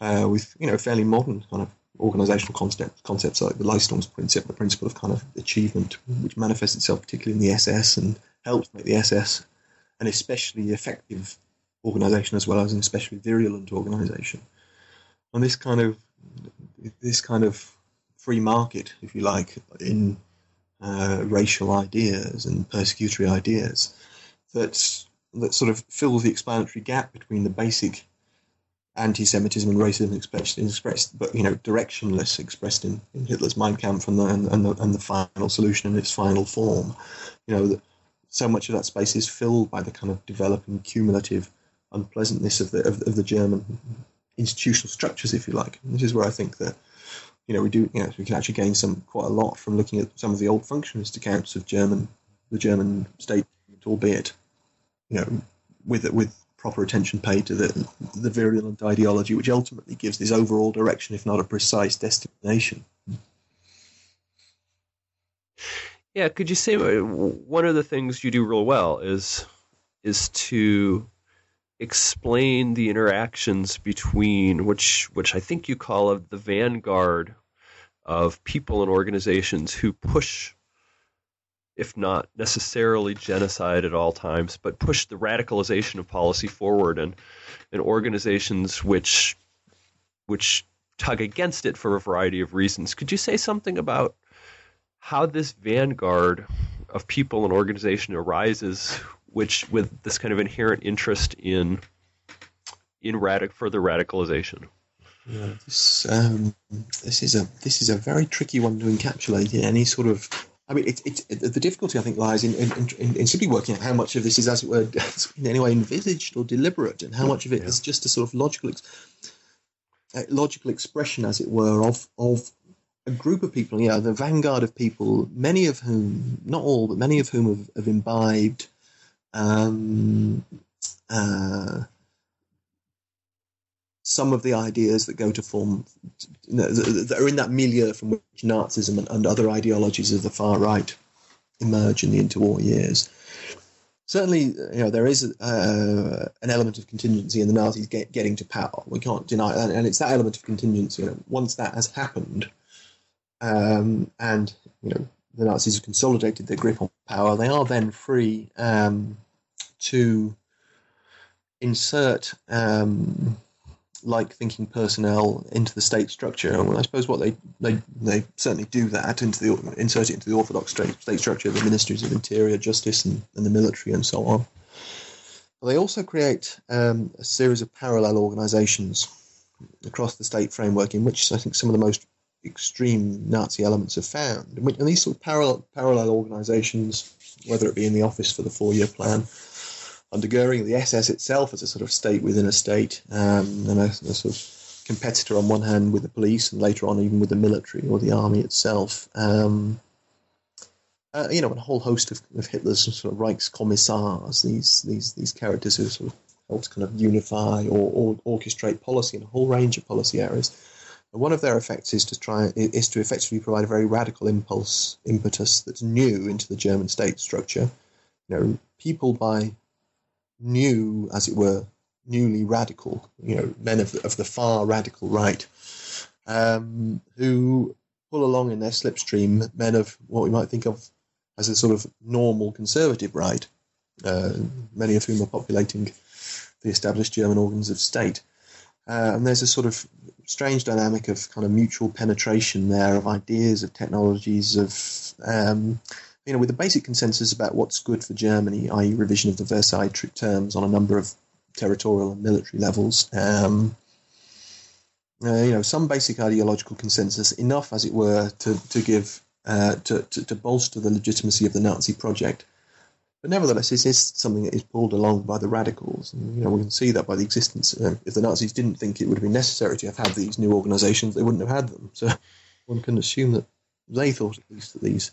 uh, with you know fairly modern kind of organizational concept, concepts like the Leistungsprinzip, principle, the principle of kind of achievement, which manifests itself particularly in the SS and helps make the SS an especially effective organization as well as an especially virulent organization. And this kind of this kind of free market, if you like, in uh, racial ideas and persecutory ideas, that that sort of fills the explanatory gap between the basic anti-Semitism and racism expressed, expressed but you know, directionless, expressed in, in Hitler's Mein Kampf and the, and, and, the, and the final solution in its final form. You know, so much of that space is filled by the kind of developing cumulative unpleasantness of the of, of the German institutional structures, if you like. And this is where I think that you know we do you know we can actually gain some quite a lot from looking at some of the old functionalist accounts of German the German state, albeit you know with with proper attention paid to the the virulent ideology, which ultimately gives this overall direction, if not a precise destination. Yeah, could you say uh, one of the things you do real well is is to explain the interactions between which which I think you call of the vanguard of people and organizations who push if not necessarily genocide at all times, but push the radicalization of policy forward and and organizations which which tug against it for a variety of reasons. Could you say something about how this vanguard of people and organization arises which with this kind of inherent interest in in radic further radicalization. Yeah, this um, this is a this is a very tricky one to encapsulate in any sort of. I mean, it's it, it, the difficulty I think lies in, in, in, in, simply working out how much of this is, as it were, in any way envisaged or deliberate, and how much of it yeah. is just a sort of logical, uh, logical expression, as it were, of of a group of people. Yeah, the vanguard of people, many of whom, not all, but many of whom have, have imbibed um, uh, some of the ideas that go to form you know, that are in that milieu from which Nazism and, and, other ideologies of the far right emerge in the interwar years. Certainly, you know there is uh, an element of contingency in the Nazis get, getting to power. We can't deny that, and it's that element of contingency. You know, once that has happened, um, and you know the Nazis have consolidated their grip on power, they are then free um, to insert um, like thinking personnel into the state structure. And I suppose what they, they they certainly do that into the insert it into the orthodox state, state structure, the ministries of interior, justice, and, and the military, and so on. But they also create um, a series of parallel organisations across the state framework, in which I think some of the most extreme Nazi elements are found. And these sort of parallel parallel organisations, whether it be in the Office for the Four Year Plan, under Goering, the SS itself as a sort of state within a state, um, and a, a, sort of competitor on one hand with the police, and later on even with the military or the army itself. Um, uh, you know, a whole host of, of Hitler's sort of Reichskommissars, these these these characters who sort of helped kind of unify or, or orchestrate policy in a whole range of policy areas. One of their effects is to try is to effectively provide a very radical impulse impetus that's new into the German state structure. You know, people by new, as it were, newly radical, you know, men of, of the far radical right, um, who pull along in their slipstream men of what we might think of as a sort of normal conservative right, uh, many of whom are populating the established German organs of state. Uh, and there's a sort of strange dynamic of kind of mutual penetration there of ideas, of technologies, of um, you know, with a basic consensus about what's good for Germany, i.e., revision of the Versailles terms on a number of territorial and military levels. Um, uh, you know, some basic ideological consensus, enough, as it were, to to give uh, to, to, to bolster the legitimacy of the Nazi project. But nevertheless, this is something that is pulled along by the radicals. And, you know, we can see that by the existence. If the Nazis didn't think it would have been necessary to have had these new organisations, they wouldn't have had them. So one can assume that they thought at least that these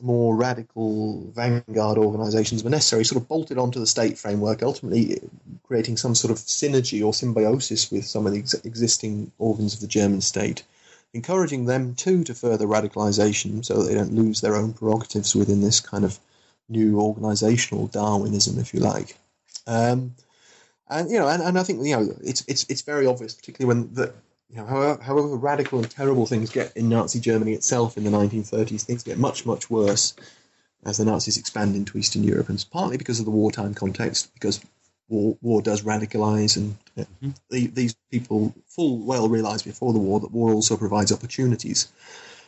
more radical vanguard organizations were necessary, sort of bolted onto the state framework, ultimately creating some sort of synergy or symbiosis with some of the ex- existing organs of the German state, encouraging them too to further radicalization so that they don't lose their own prerogatives within this kind of new organizational Darwinism, if you like. Um, and you know, and, and I think you know, it's it's it's very obvious, particularly when the you know, however, however radical and terrible things get in Nazi Germany itself in the 1930s, things get much, much worse as the Nazis expand into Eastern Europe, and it's partly because of the wartime context, because war, war does radicalize, and mm-hmm. the, these people full well realized before the war that war also provides opportunities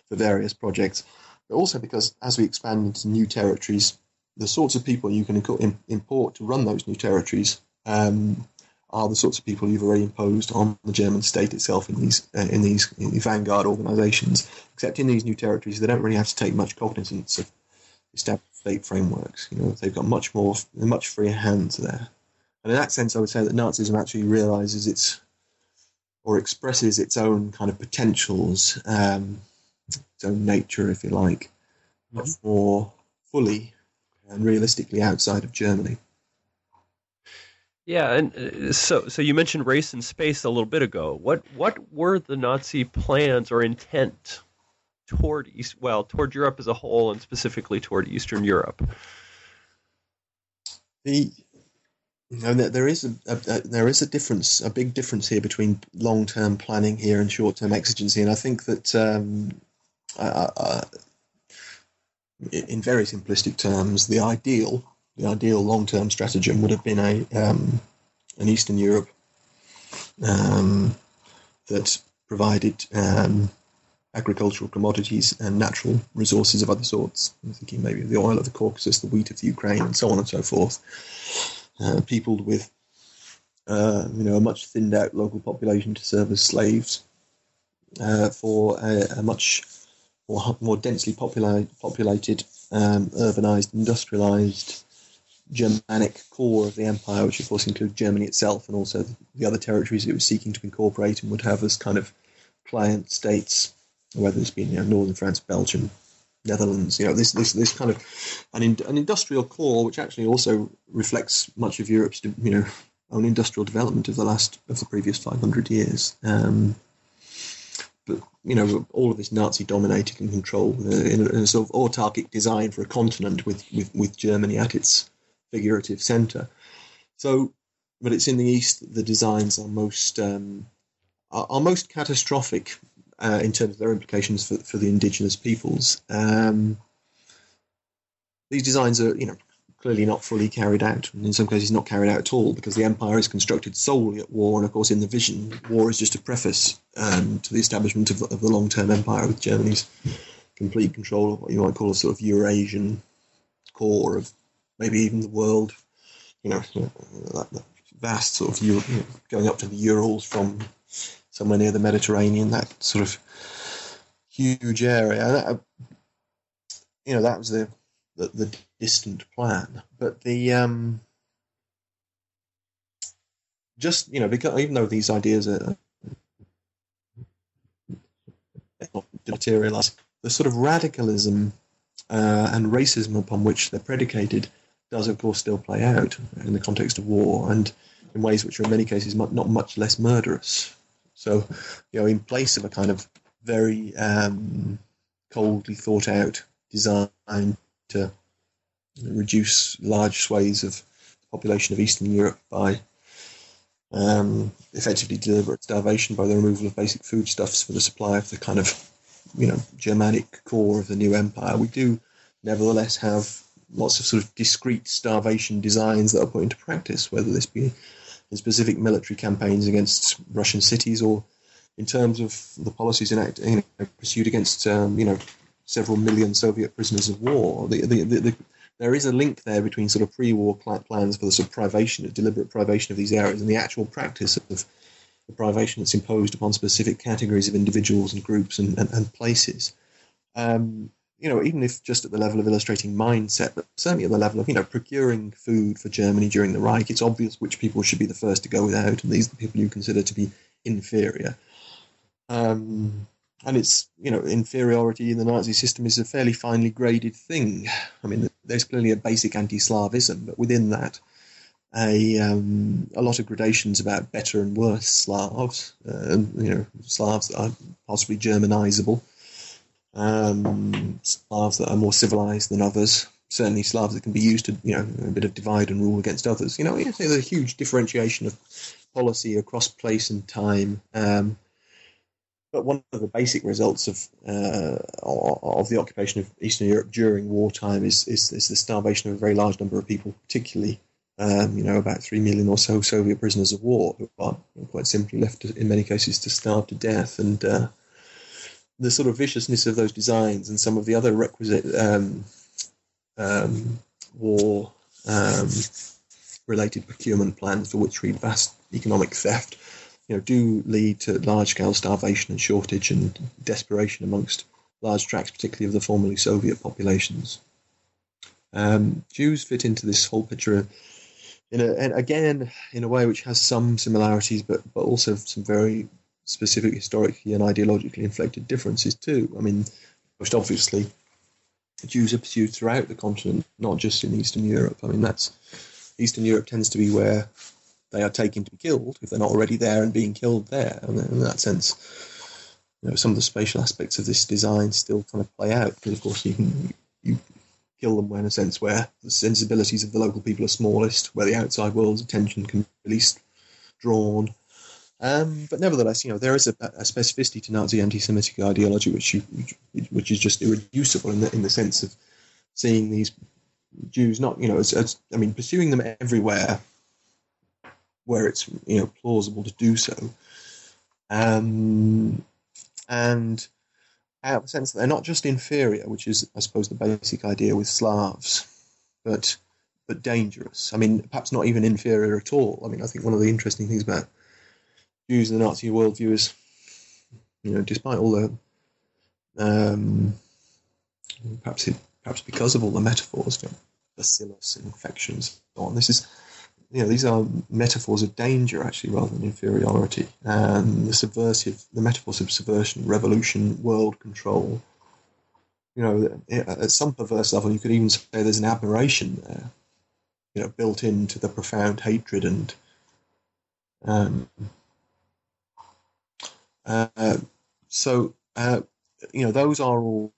for various projects, but also because as we expand into new territories, the sorts of people you can import to run those new territories um, are the sorts of people you've already imposed on the German state itself in these uh, in these in the vanguard organisations. Except in these new territories, they don't really have to take much cognizance of established state frameworks. You know, they've got much more, much freer hands there. And in that sense, I would say that Nazism actually realizes its or expresses its own kind of potentials, um, its own nature, if you like, much mm-hmm. more fully and realistically outside of Germany. Yeah, and uh, so so you mentioned race and space a little bit ago. What what were the Nazi plans or intent toward East? Well, toward Europe as a whole, and specifically toward Eastern Europe. The know, there is a, a, there is a difference, a big difference here between long term planning here and short term exigency, and I think that um, in very simplistic terms, the ideal the ideal long-term stratagem would have been a um, an Eastern Europe um, that provided um, agricultural commodities and natural resources of other sorts. I'm thinking maybe of the oil of the Caucasus, the wheat of the Ukraine, and so on and so forth. Uh, peopled with uh, you know a much thinned out local population to serve as slaves uh, for a, a, much more, more densely populated, populated um, urbanized, industrialized Germanic core of the empire, which of course included Germany itself and also the other territories it was seeking to incorporate and would have as kind of client states, whether it's been you know, northern France, Belgium, Netherlands. You know, this this this kind of an in, an industrial core, which actually also reflects much of Europe's you know own industrial development of the last of the previous 500 years. Um, you know, all of this Nazi dominated and controlled uh, in, a, in, a, sort of autarkic design for a continent with, with, with Germany at its figurative centre. So, but it's in the east that the designs are most um, are, are, most catastrophic uh, in terms of their implications for, for the indigenous peoples. Um, these designs are, you know, clearly not fully carried out, and in some cases not carried out at all, because the empire is constructed solely at war. And of course, in the vision, war is just a preface um, to the establishment of, of the long-term empire with Germany's complete control of what you might call a sort of Eurasian core of maybe even the world. You know, that, vast sort of you know, going up to the Urals from somewhere near the Mediterranean, that sort of huge area. That, you know, that was the, the, the distant plan, but the um, just you know because even though these ideas are materialize, the sort of radicalism uh, and racism upon which they're predicated does, of course, still play out in the context of war and in ways which are in many cases not much less murderous. So, you know, in place of a kind of very um, coldly thought out design to reduce large swathes of the population of Eastern Europe by um, effectively deliberate starvation by the removal of basic foodstuffs for the supply of the kind of you know Germanic core of the new empire. We do nevertheless have lots of sort of discrete starvation designs that are put into practice, whether this be in specific military campaigns against Russian cities or in terms of the policies enacted, pursued against um, you know several million Soviet prisoners of war. The, the, the, there is a link there between sort of pre-war plans for the sort of privation, deliberate privation of these areas, and the actual practice of the privation that's imposed upon specific categories of individuals and groups and, and, and places. Um, you know, even if just at the level of illustrating mindset, but certainly at the level of, you know, procuring food for Germany during the Reich, it's obvious which people should be the first to go without, and these are the people you consider to be inferior. Um, and it's you know inferiority in the Nazi system is a fairly finely graded thing. I mean, there's clearly a basic anti-Slavism, but within that, a um, a lot of gradations about better and worse Slavs. Uh, you know, Slavs that are possibly Germanizable, um, Slavs that are more civilized than others. Certainly, Slavs that can be used to you know a bit of divide and rule against others. You know, there's a huge differentiation of policy across place and time. Um, but one of the basic results of uh, of the occupation of Eastern Europe during wartime is, is, is the starvation of a very large number of people, particularly um, you know about three million or so Soviet prisoners of war who are quite simply left to, in many cases to starve to death, and uh, the sort of viciousness of those designs and some of the other requisite um, um, war um, related procurement plans for which read vast economic theft you know, do lead to large-scale starvation and shortage and desperation amongst large tracts, particularly of the formerly Soviet populations. Um, Jews fit into this whole picture in a, and again in a way which has some similarities, but but also some very specific historically and ideologically inflected differences too. I mean, most obviously, Jews are pursued throughout the continent, not just in Eastern Europe. I mean, that's Eastern Europe tends to be where they are taken to be killed if they're not already there and being killed there. And in that sense, you know, some of the spatial aspects of this design still kind of play out because, of course, you can you kill them where in a sense where the sensibilities of the local people are smallest, where the outside world's attention can be least drawn. Um, but nevertheless, you know, there is a, a specificity to Nazi anti-Semitic ideology which you, which is just irreducible in the in the sense of seeing these Jews not, you know, as, as, I mean, pursuing them everywhere where it's you know plausible to do so, um, and out of a sense that they're not just inferior, which is I suppose the basic idea with Slavs, but but dangerous. I mean, perhaps not even inferior at all. I mean, I think one of the interesting things about Jews in the Nazi worldview is, you know, despite all the um, perhaps it, perhaps because of all the metaphors, you know, bacillus infections, so on. This is you know, these are metaphors of danger actually rather than inferiority. And the subversive, the metaphors of subversion, revolution, world control. You know, at some perverse level, you could even say there's an admiration there, you know, built into the profound hatred and um, uh, so uh, you know those are all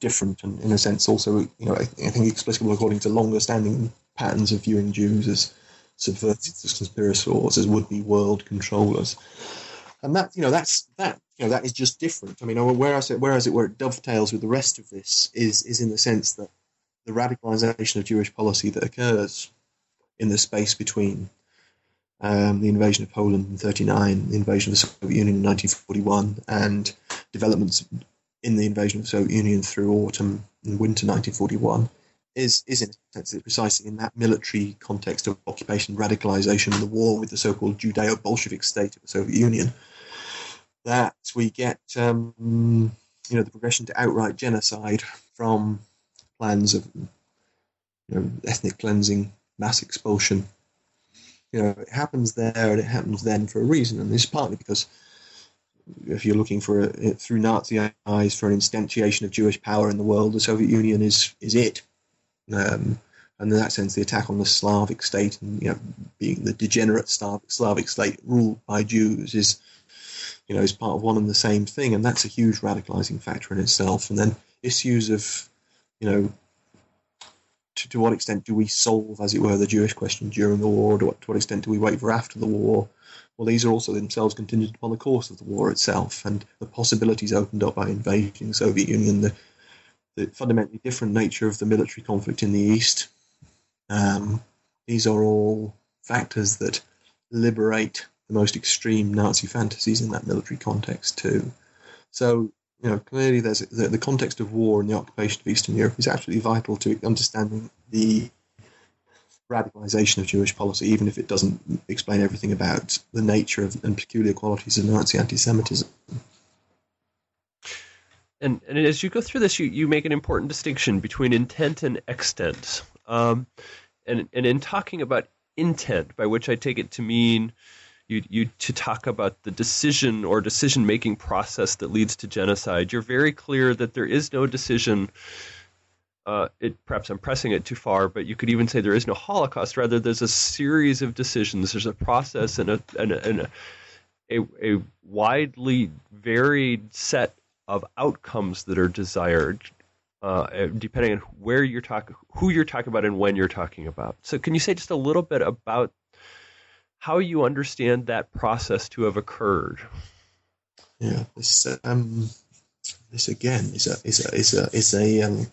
different and in a sense also you know I, I think explicable according to longer standing patterns of viewing Jews as subverted as conspirators, as would-be world controllers. And that, you know, that's that, you know, that is just different. I mean, whereas it, whereas it where it dovetails with the rest of this is is in the sense that the radicalization of Jewish policy that occurs in the space between um, the invasion of Poland in 39, the invasion of the Soviet Union in 1941, and developments in the invasion of the Soviet Union through autumn and winter 1941 is is in a sense precisely in that military context of occupation, radicalization, the war with the so-called Judeo-Bolshevik state of the Soviet Union that we get um, you know the progression to outright genocide from plans of you know ethnic cleansing, mass expulsion. You know, it happens there and it happens then for a reason, and this is partly because if you're looking for a, through Nazi eyes for an instantiation of Jewish power in the world, the Soviet Union is is it. Um, and in that sense, the attack on the Slavic state and you know being the degenerate Slavic, state ruled by Jews is you know is part of one and the same thing, and that's a huge radicalizing factor in itself. And then issues of you know to, to what extent do we solve, as it were, the Jewish question during the war? To what, to what extent do we wait for after the war? Well, these are also themselves contingent upon the course of the war itself and the possibilities opened up by invading the Soviet Union, the, the fundamentally different nature of the military conflict in the East. Um, these are all factors that liberate the most extreme Nazi fantasies in that military context too. So you know, clearly there's the, the context of war and the occupation of Eastern Europe is absolutely vital to understanding the radicalization of Jewish policy, even if it doesn't explain everything about the nature of, and peculiar qualities of Nazi anti-Semitism. And, and as you go through this, you, you make an important distinction between intent and extent. Um, and, and in talking about intent, by which I take it to mean you, you to talk about the decision or decision making process that leads to genocide. You're very clear that there is no decision. Uh, it, perhaps I'm pressing it too far, but you could even say there is no Holocaust. Rather, there's a series of decisions. There's a process and a and a, and a, a, a widely varied set of outcomes that are desired, uh, depending on where you're talking, who you're talking about, and when you're talking about. So, can you say just a little bit about how you understand that process to have occurred. Yeah, this um, this again is a is a is a is a um,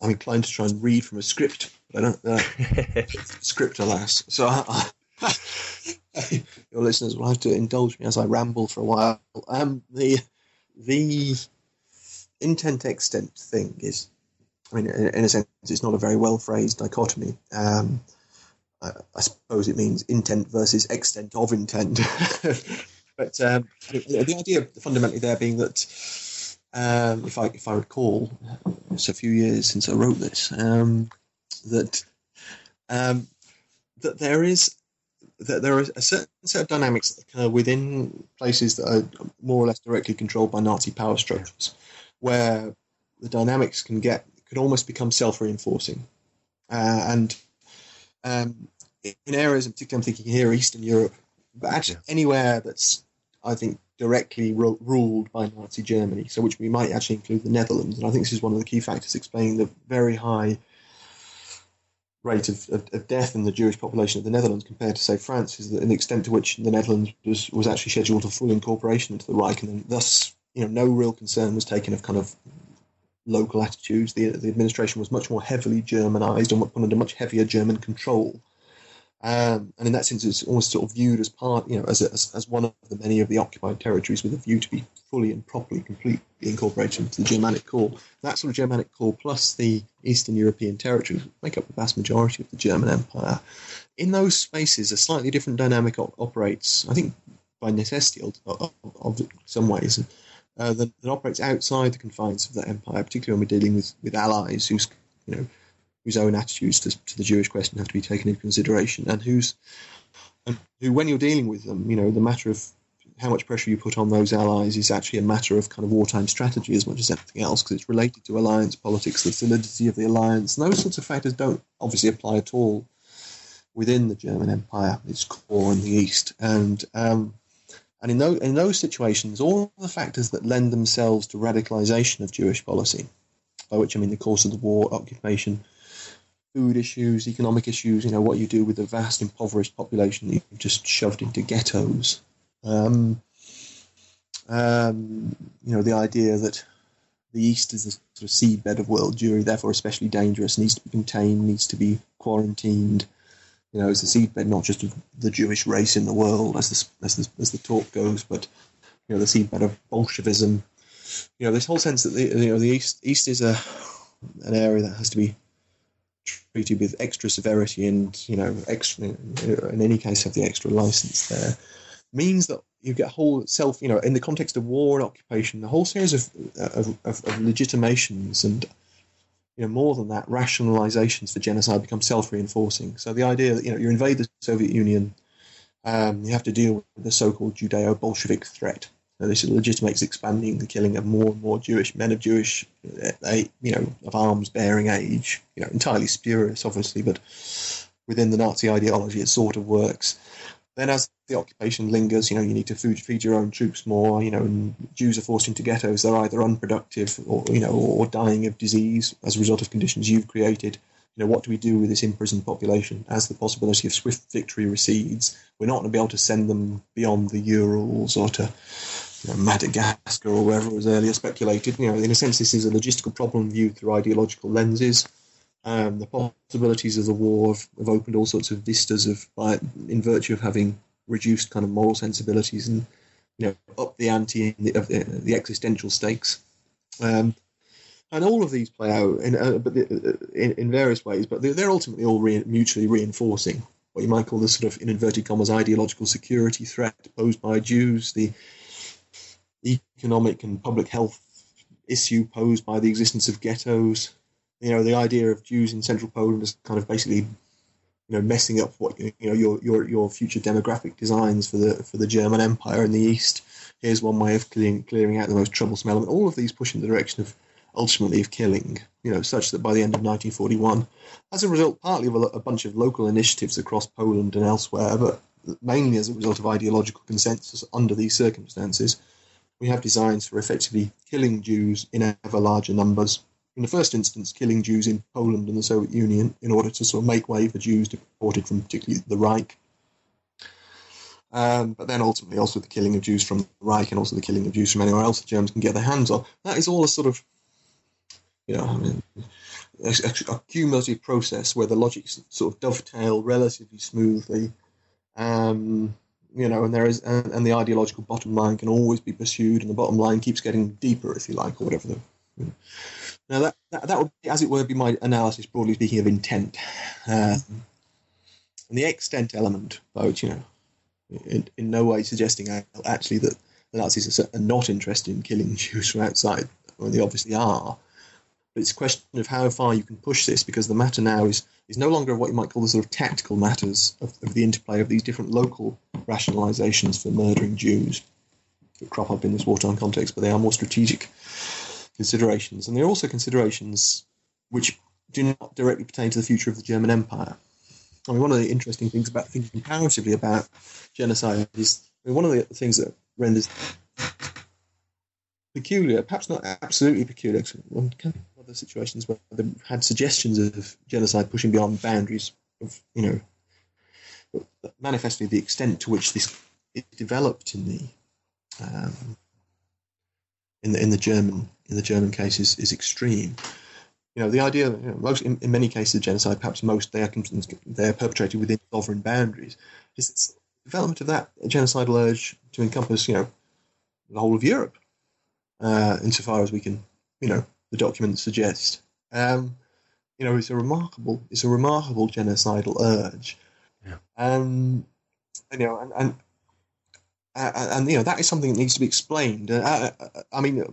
I'm inclined to try and read from a script, but I don't uh, script, alas. So I, I, your listeners will have to indulge me as I ramble for a while. Um, the the intent extent thing is, I mean, in, in a sense, it's not a very well phrased dichotomy. Um, I, I suppose it means intent versus extent of intent. but um, the idea fundamentally there being that, um, if I if I recall, it's a few years since I wrote this, um, that um, that there is that there is a certain set of dynamics that occur within places that are more or less directly controlled by Nazi power structures, where the dynamics can get could almost become self reinforcing, uh, and um, in areas, in particular, I'm thinking here, Eastern Europe, but actually yeah. anywhere that's, I think, directly ru- ruled by Nazi Germany, so which we might actually include the Netherlands. And I think this is one of the key factors explaining the very high rate of, of, of, death in the Jewish population of the Netherlands compared to, say, France, is the, the extent to which the Netherlands was, was actually scheduled for full incorporation into the Reich, and thus, you know, no real concern was taken of kind of local attitudes. The, the administration was much more heavily Germanized and put under much heavier German control. Um, and in that sense, it's almost sort of viewed as part, you know, as, a, as, as one of the many of the occupied territories with a view to be fully and properly, completely incorporated into the Germanic core. That sort of Germanic core plus the Eastern European territories make up the vast majority of the German Empire. In those spaces, a slightly different dynamic operates, I think, by necessity of, of, of some ways, uh, that, that, operates outside the confines of that empire, particularly when we're dealing with, with allies whose, you know, whose own attitudes to, to the Jewish question have to be taken into consideration, and who's and who, when you're dealing with them, you know, the matter of how much pressure you put on those allies is actually a matter of kind of wartime strategy as much as anything else, because it's related to alliance politics, the solidity of the alliance, and those sorts of factors don't obviously apply at all within the German Empire, its core in the East, and um, and in those in those situations, all the factors that lend themselves to radicalization of Jewish policy, by which I mean the course of the war, occupation, food issues, economic issues, you know, what you do with the vast impoverished population that you've just shoved into ghettos. Um, um, you know, the idea that the East is a sort of seedbed of world Jewry, therefore especially dangerous, needs to be contained, needs to be quarantined. You know, it's the seedbed not just of the Jewish race in the world, as the, as the, as the talk goes, but you know, the seedbed of Bolshevism. You know, this whole sense that the you know the East East is a an area that has to be treated with extra severity and you know extra in any case have the extra license there means that you get a whole self you know in the context of war and occupation the whole series of of, of, of legitimations and you know more than that rationalizations for genocide become self-reinforcing. So the idea that you know you invade the soviet union um, you have to deal with the so-called judeo-bolshevik threat This legitimates expanding the killing of more and more Jewish men of Jewish, uh, you know, of arms-bearing age. You know, entirely spurious, obviously, but within the Nazi ideology, it sort of works. Then, as the occupation lingers, you know, you need to feed, feed your own troops more. You know, and Jews are forced into ghettos. They're either unproductive or you know, or dying of disease as a result of conditions you've created you know, what do we do with this imprisoned population? As the possibility of swift victory recedes, we're not going to be able to send them beyond the Urals or to you know, Madagascar or wherever it was earlier speculated. You know, in a sense, this is a logistical problem viewed through ideological lenses. Um, the possibilities of the war have, have, opened all sorts of vistas of, in virtue of having reduced kind of moral sensibilities and you know up the ante the, of the, the existential stakes. Um, and all of these play out in, uh, but the, uh, in, in, various ways, but they're, they're ultimately all re- mutually reinforcing what you might call the sort of, in inverted commas, ideological security threat posed by Jews, the economic and public health issue posed by the existence of ghettos. You know, the idea of Jews in central Poland as kind of basically, you know, messing up what you know your your your future demographic designs for the for the German Empire in the east. Here's one way of clearing clearing out the most troublesome element. All of these push in the direction of ultimately of killing, you know, such that by the end of 1941, as a result partly of a, a bunch of local initiatives across Poland and elsewhere, but mainly as a result of ideological consensus under these circumstances, we have designs for effectively killing Jews in ever larger numbers. In the first instance, killing Jews in Poland and the Soviet Union in order to sort of make way for Jews deported from particularly the Reich. Um, but then ultimately also the killing of Jews from the Reich and also the killing of Jews from anywhere else the Germans can get their hands on. That is all a sort of you know, I mean, a, a, cumulative process where the logics sort of dovetail relatively smoothly. Um, you know, and there is, and, and, the ideological bottom line can always be pursued, and the bottom line keeps getting deeper, if you like, or whatever. The, you know. Now that, that, that would, as it were, be my analysis, broadly speaking, of intent, uh, and the extent element, both, you know, in, in no way suggesting actually that the Nazis are not interested in killing Jews from outside. I mean, they obviously are. But it's a question of how far you can push this because the matter now is, is no longer what you might call the sort of tactical matters of, of the interplay of these different local rationalizations for murdering Jews that crop up in this wartime context, but they are more strategic considerations. And they're also considerations which do not directly pertain to the future of the German Empire. I mean, one of the interesting things about thinking comparatively about genocide is I mean, one of the things that renders peculiar, perhaps not absolutely peculiar. One can other situations where they had suggestions of genocide pushing beyond boundaries of, you know, manifestly the extent to which this is developed in the um, in the in the German in the German case is, is extreme. You know, the idea you know, most in, in, many cases of genocide, perhaps most they are they are perpetrated within sovereign boundaries. Is development of that genocidal urge to encompass, you know, the whole of Europe, uh, insofar as we can, you know, the documents suggest. Um, you know, it's a remarkable, it's a remarkable genocidal urge. Yeah. Um, and, you know, and, and uh, and you know that is something that needs to be explained. Uh, uh, I mean, uh,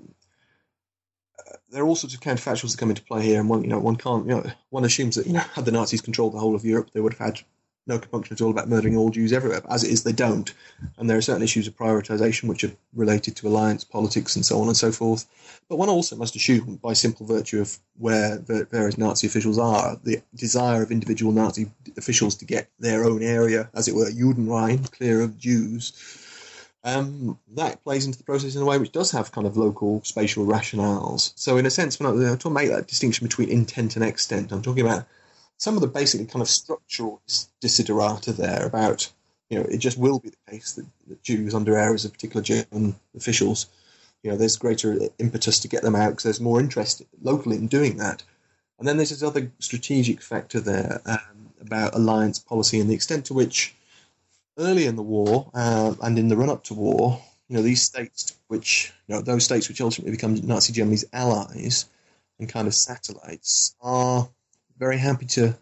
there are all sorts of counterfactuals that come into play here, and one, you know, one can't, you know, one assumes that you know, had the Nazis controlled the whole of Europe, they would have had no compunction at all about murdering all Jews everywhere. But as it is, they don't. And there are certain issues of prioritization which are related to alliance politics and so on and so forth. But one also must assume, by simple virtue of where the various Nazi officials are, the desire of individual Nazi officials to get their own area, as it were, Judenrein, clear of Jews. Um, that plays into the process in a way which does have kind of local spatial rationales. So, in a sense, when I, I to make that distinction between intent and extent, I'm talking about some of the basically kind of structural desiderata there about, you know, it just will be the case that, that Jews under eras of particular German officials, you know, there's greater impetus to get them out because there's more interest locally in doing that. And then there's this other strategic factor there um, about alliance policy and the extent to which early in the war uh, and in the run up to war, you know, these states which, you know, those states which ultimately become Nazi Germany's allies and kind of satellites are very happy to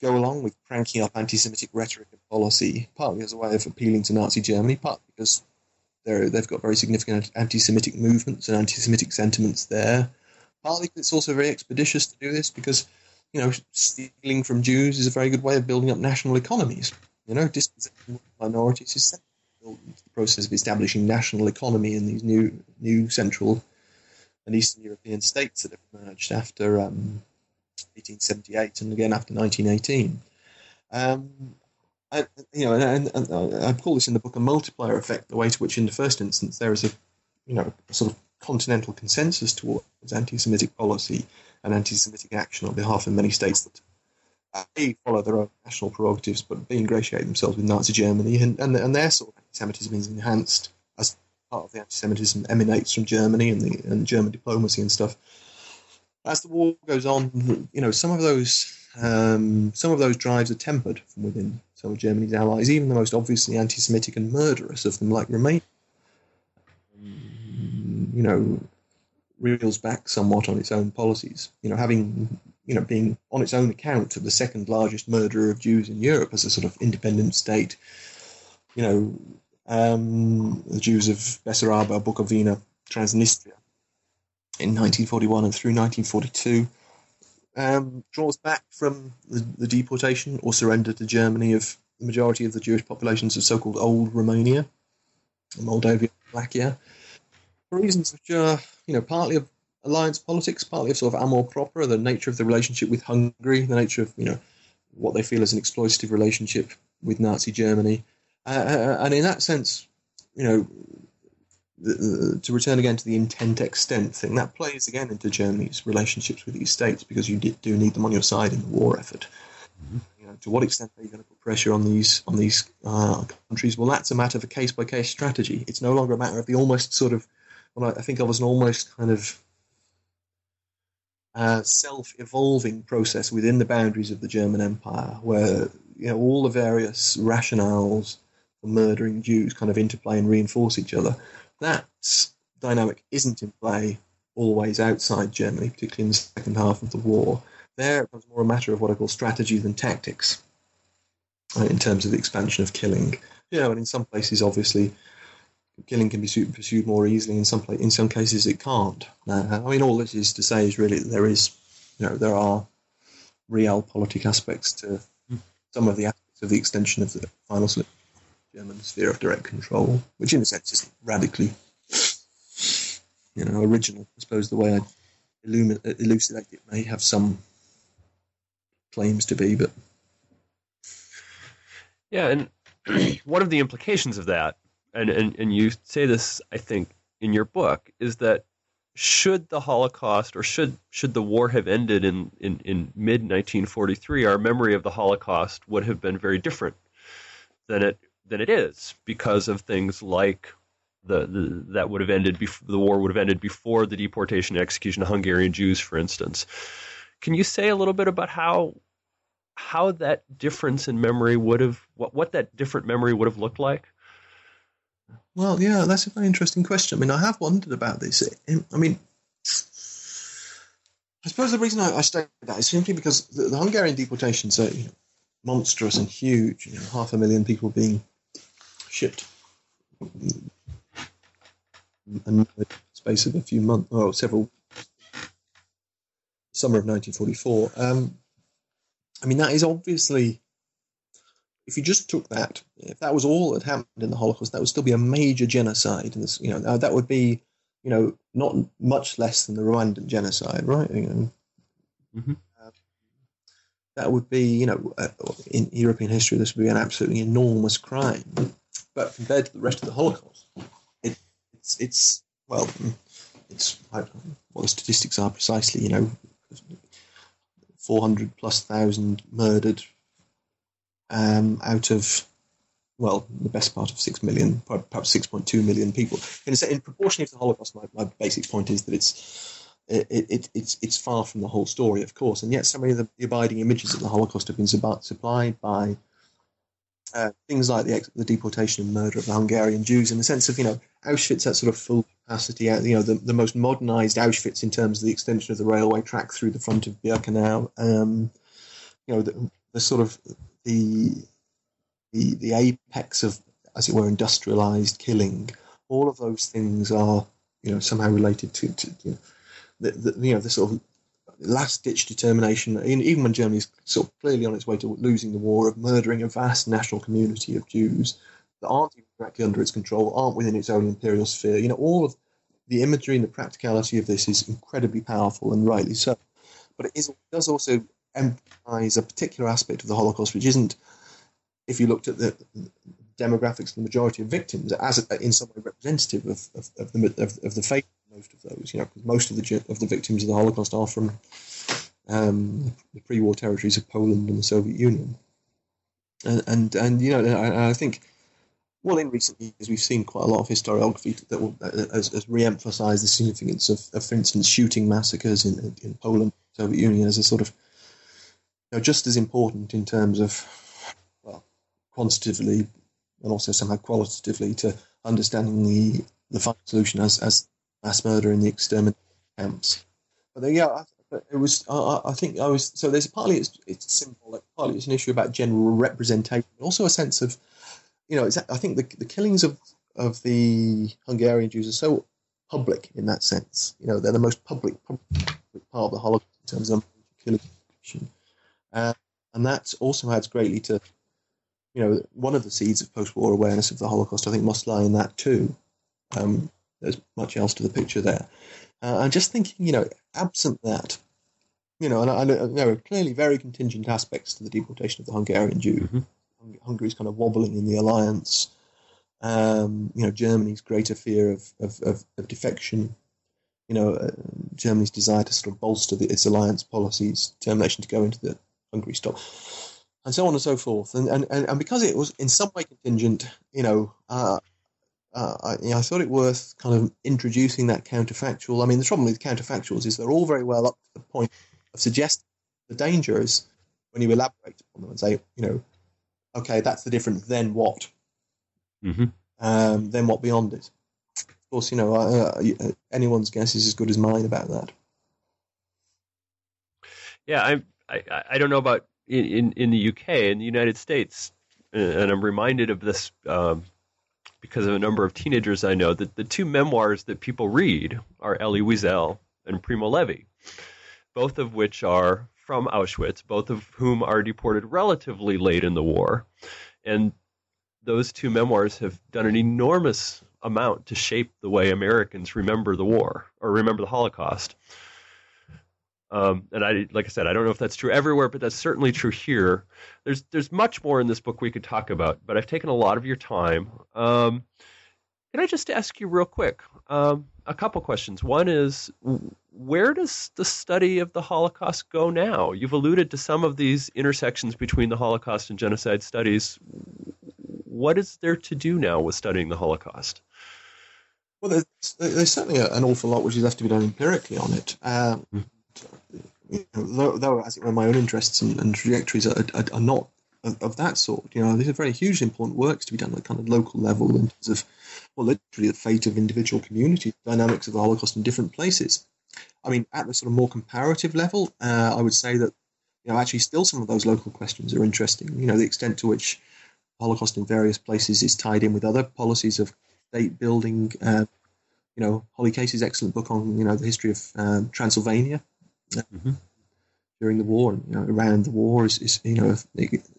go along with cranking up anti-Semitic rhetoric and policy, partly as a way of appealing to Nazi Germany, partly because they've got very significant anti-Semitic movements and anti-Semitic sentiments there. Partly because it's also very expeditious to do this because, you know, stealing from Jews is a very good way of building up national economies. You know, dispossessing minorities is the process of establishing national economy in these new new central and eastern European states that have emerged after um, 1878 and again after 1918. Um, I, you know, and, and, and, I call this in the book a multiplier effect, the way to which, in the first instance, there is a, you know, sort of continental consensus towards anti-Semitic policy and anti-Semitic action on behalf of many states that a follow their own national prerogatives, but b ingratiate themselves with Nazi Germany, and and, and their sort of anti-Semitism is enhanced as part of the anti-Semitism emanates from Germany and the and German diplomacy and stuff. As the war goes on, you know, some of those um, some of those drives are tempered from within some of Germany's allies, even the most obviously anti-Semitic and murderous of them, like Romania. You know, reels back somewhat on its own policies. You know, having you know being on its own account the second largest murderer of Jews in Europe as a sort of independent state. You know, um, the Jews of Bessarabia, Bukovina, Transnistria in 1941 and through 1942. Um, draws back from the, the, deportation or surrender to Germany of the majority of the Jewish populations of so-called Old Romania, Moldavia, Wallachia, for reasons which are you know, partly of alliance politics, partly of sort of amour propre, the nature of the relationship with Hungary, the nature of, you know, what they feel as an exploitative relationship with Nazi Germany. Uh, uh and in that sense, you know, the, to return again to the intent extent thing, that plays again into Germany's relationships with these states because you do need them on your side in the war effort. Mm-hmm. You know, to what extent are you going to put pressure on these on these uh, countries? Well, that's a matter of a case by case strategy. It's no longer a matter of the almost sort of what I think of as an almost kind of uh, self-evolving process within the boundaries of the German Empire, where you know all the various rationales for murdering Jews kind of interplay and reinforce each other. That dynamic isn't in play always outside Germany, particularly in the second half of the war. There, it becomes more a matter of what I call strategy than tactics uh, in terms of the expansion of killing. You know, and in some places, obviously, killing can be pursued more easily. In some in some cases, it can't. Uh, I mean, all this is to say is really that there is, you know, there are realpolitik aspects to some of the aspects of the extension of the final German sphere of direct control, which in a sense is radically, you know, original. I suppose the way I uh, elucidate it may have some claims to be, but yeah, and one of the implications of that and, and, and you say this, I think, in your book, is that should the Holocaust or should should the war have ended in, in, in mid 1943, our memory of the Holocaust would have been very different than it than it is because of things like the, the that would have ended before the war would have ended before the deportation and execution of Hungarian Jews, for instance. Can you say a little bit about how how that difference in memory would have what what that different memory would have looked like? Well, yeah, that's a very interesting question. I mean, I have wondered about this. I mean, I suppose the reason I, I state that is simply because the, the Hungarian deportations are you know, monstrous and huge. You know, half a million people being shipped in the space of a few months or several summer of 1944. Um, I mean, that is obviously if you just took that, if that was all that happened in the Holocaust, that would still be a major genocide. And this, you know, that would be, you know, not much less than the Rwandan genocide, right? You know, mm-hmm. uh, that would be, you know, uh, in European history, this would be an absolutely enormous crime. But compared to the rest of the Holocaust, it, it's, it's well, it's what the statistics are precisely. You know, four hundred plus thousand murdered um, out of well, the best part of six million, perhaps six point two million people. In, in proportion to the Holocaust, my, my, basic point is that it's it, it, it's it's far from the whole story, of course, and yet so many of the abiding images of the Holocaust have been supplied by uh, things like the, the deportation and murder of the Hungarian Jews, in the sense of you know Auschwitz at sort of full capacity, you know the, the most modernized Auschwitz in terms of the extension of the railway track through the front of Birkenau, um, you know the, the sort of the the the apex of, as it were, industrialized killing. All of those things are, you know, somehow related to, to you know, the, the, you know the sort of last ditch determination, even when Germany is sort of clearly on its way to losing the war, of murdering a vast national community of Jews that aren't directly under its control, aren't within its own imperial sphere. You know, all of the imagery and the practicality of this is incredibly powerful, and rightly so. But it, is, it does also emphasize a particular aspect of the Holocaust, which isn't, if you looked at the demographics of the majority of victims, as in some way representative of, of, of the of, of, the fate most of those. You know, because most of the of the victims of the Holocaust are from um, the pre-war territories of Poland and the Soviet Union, and and, and you know, I, I think well, in recent years, we've seen quite a lot of historiography that will, has, has re-emphasised the significance of, of, for instance, shooting massacres in, in Poland, Soviet Union, as a sort of you know, just as important in terms of well, quantitatively and also somehow qualitatively to understanding the the final solution as as mass murder in the extermination camps. But then, yeah, it was. I, I think I was. So there's partly it's it's symbolic, partly it's an issue about general representation, also a sense of you know, I think the, the killings of, of the Hungarian Jews are so public in that sense. You know, they're the most public, public part of the Holocaust in terms of killing. Uh, and that also adds greatly to, you know, one of the seeds of post-war awareness of the Holocaust. I think must lie in that too. Um, there's much else to the picture there. Uh, I'm just thinking, you know, absent that, you know, and I, there are clearly very contingent aspects to the deportation of the Hungarian Jew. Mm-hmm. Hungary's kind of wobbling in the alliance. Um, you know, Germany's greater fear of, of, of, of defection. You know, uh, Germany's desire to sort of bolster the, its alliance policies, determination to go into the Hungary stop, and so on and so forth. And and, and, and because it was in some way contingent, you know, uh, uh, I, you know, I, thought it worth kind of introducing that counterfactual. I mean, the problem with counterfactuals is they're all very well up to the point of suggesting the danger is when you elaborate on them and say, you know, okay, that's the difference. Then what? Mm-hmm. Um, then what beyond it? Of course, you know, uh, uh, anyone's guess is as good as mine about that. Yeah, I I, I don't know about in, in, in the UK in the United States, and I'm reminded of this um, because of a number of teenagers I know that the two memoirs that people read are Elie Wiesel and Primo Levi, both of which are from Auschwitz, both of whom are deported relatively late in the war. And those two memoirs have done an enormous amount to shape the way Americans remember the war or remember the Holocaust. Um, and I, like I said, I don't know if that's true everywhere, but that's certainly true here. There's there's much more in this book we could talk about, but I've taken a lot of your time. Um, can I just ask you real quick um, a couple questions? One is, where does the study of the Holocaust go now? You've alluded to some of these intersections between the Holocaust and genocide studies. What is there to do now with studying the Holocaust? Well, there's, there's certainly an awful lot which is left to be done empirically on it. Um, though, though, as it were, my own interests and, and trajectories are, are, are not of, that sort. You know, these are very hugely important works to be done at kind of local level in terms of, well, literally the fate of individual communities, dynamics of the Holocaust in different places. I mean, at the sort of more comparative level, uh, I would say that, you know, actually still some of those local questions are interesting. You know, the extent to which Holocaust in various places is tied in with other policies of state building. Uh, you know, Holly Case's excellent book on, you know, the history of um, Transylvania. Mm-hmm during the war and you know, around the war is, is you know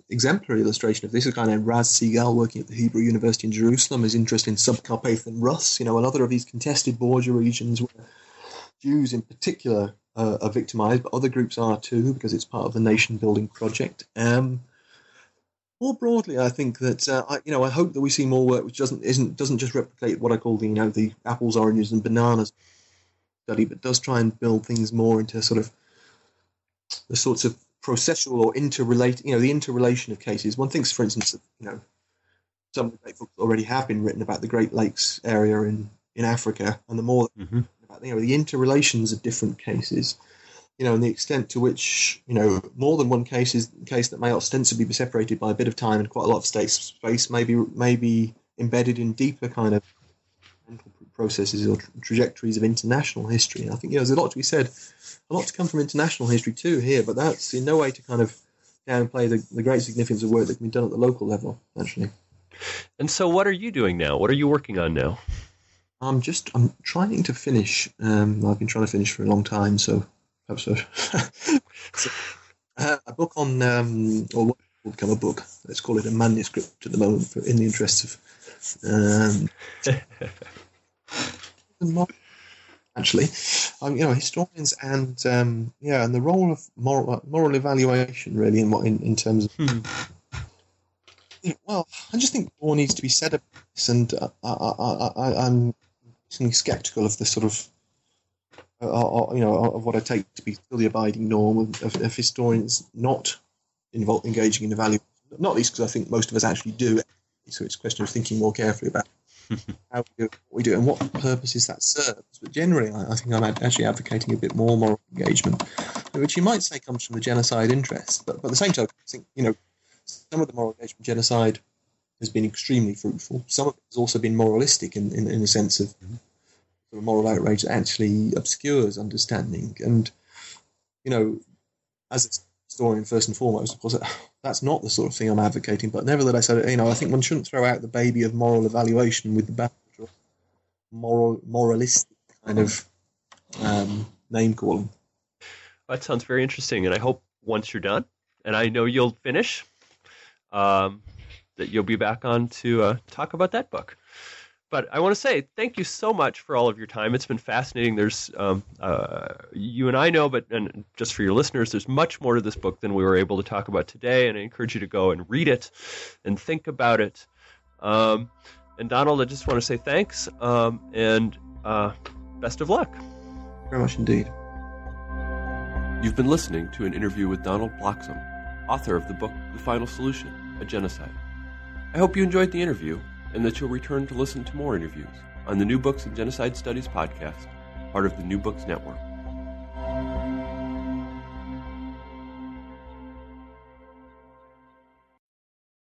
exemplary illustration of this. A guy named Raz Segal working at the Hebrew University in Jerusalem is interested in Subcarpathian Rus, you know, another of these contested border regions where Jews in particular uh, are victimized, but other groups are too because it's part of the nation building project. Um, more broadly, I think that uh, I, you know I hope that we see more work which doesn't isn't doesn't just replicate what I call the you know the apples, oranges, and bananas study, but does try and build things more into sort of the sorts of processual or interrelate, you know, the interrelation of cases. One thinks, for instance, that, you know, some great books already have been written about the Great Lakes area in, in Africa, and the more mm-hmm. about you know the interrelations of different cases, you know, and the extent to which you know more than one case is a case that may ostensibly be separated by a bit of time and quite a lot of space, space may be, may be embedded in deeper kind of processes or tra- trajectories of international history. And I think you know, there's a lot to be said a lot to come from international history too here, but that's in no way to kind of downplay the, the great significance of work that can be done at the local level, actually. And so, what are you doing now? What are you working on now? I'm just I'm trying to finish. Um, I've been trying to finish for a long time, so perhaps so. so uh, a book on um, or will become a book. Let's call it a manuscript at the moment, for, in the interest of. Um, actually, um, you know, historians and um, yeah, and the role of moral uh, moral evaluation really in what in, in terms of. Hmm. well, I just think more needs to be said about this, and uh, I, am skeptical of the sort of. Uh, uh, you know, of what I take to be still the abiding norm of, of, of historians not involved, engaging in evaluation. Not least because I think most of us actually do. So it's a question of thinking more carefully about how we do what we do and what purposes that serves. But generally, I, I think I'm actually advocating a bit more moral engagement, which you might say comes from the genocide interest. But, but at the same time, I think you know some of the moral engagement genocide has been extremely fruitful. Some of it has also been moralistic in, in, in the sense of mm-hmm. sort of moral outrage that actually obscures understanding. And you know, as historian first and foremost, of course, that's not the sort of thing I'm advocating. But nevertheless, I, said, you know, I think one shouldn't throw out the baby of moral evaluation with the bath moral moralistic kind of um, name calling. That sounds very interesting, and I hope once you're done, and I know you'll finish, um, that you'll be back on to uh, talk about that book. But I want to say thank you so much for all of your time. It's been fascinating. There's um, uh, you and I know, but and just for your listeners, there's much more to this book than we were able to talk about today. And I encourage you to go and read it and think about it. Um, and Donald, I just want to say thanks um, and uh, best of luck. Very much indeed. You've been listening to an interview with Donald Bloxham, author of the book The Final Solution: A Genocide. I hope you enjoyed the interview and that you'll return to listen to more interviews on the New Books in Genocide Studies podcast, part of the New Books Network.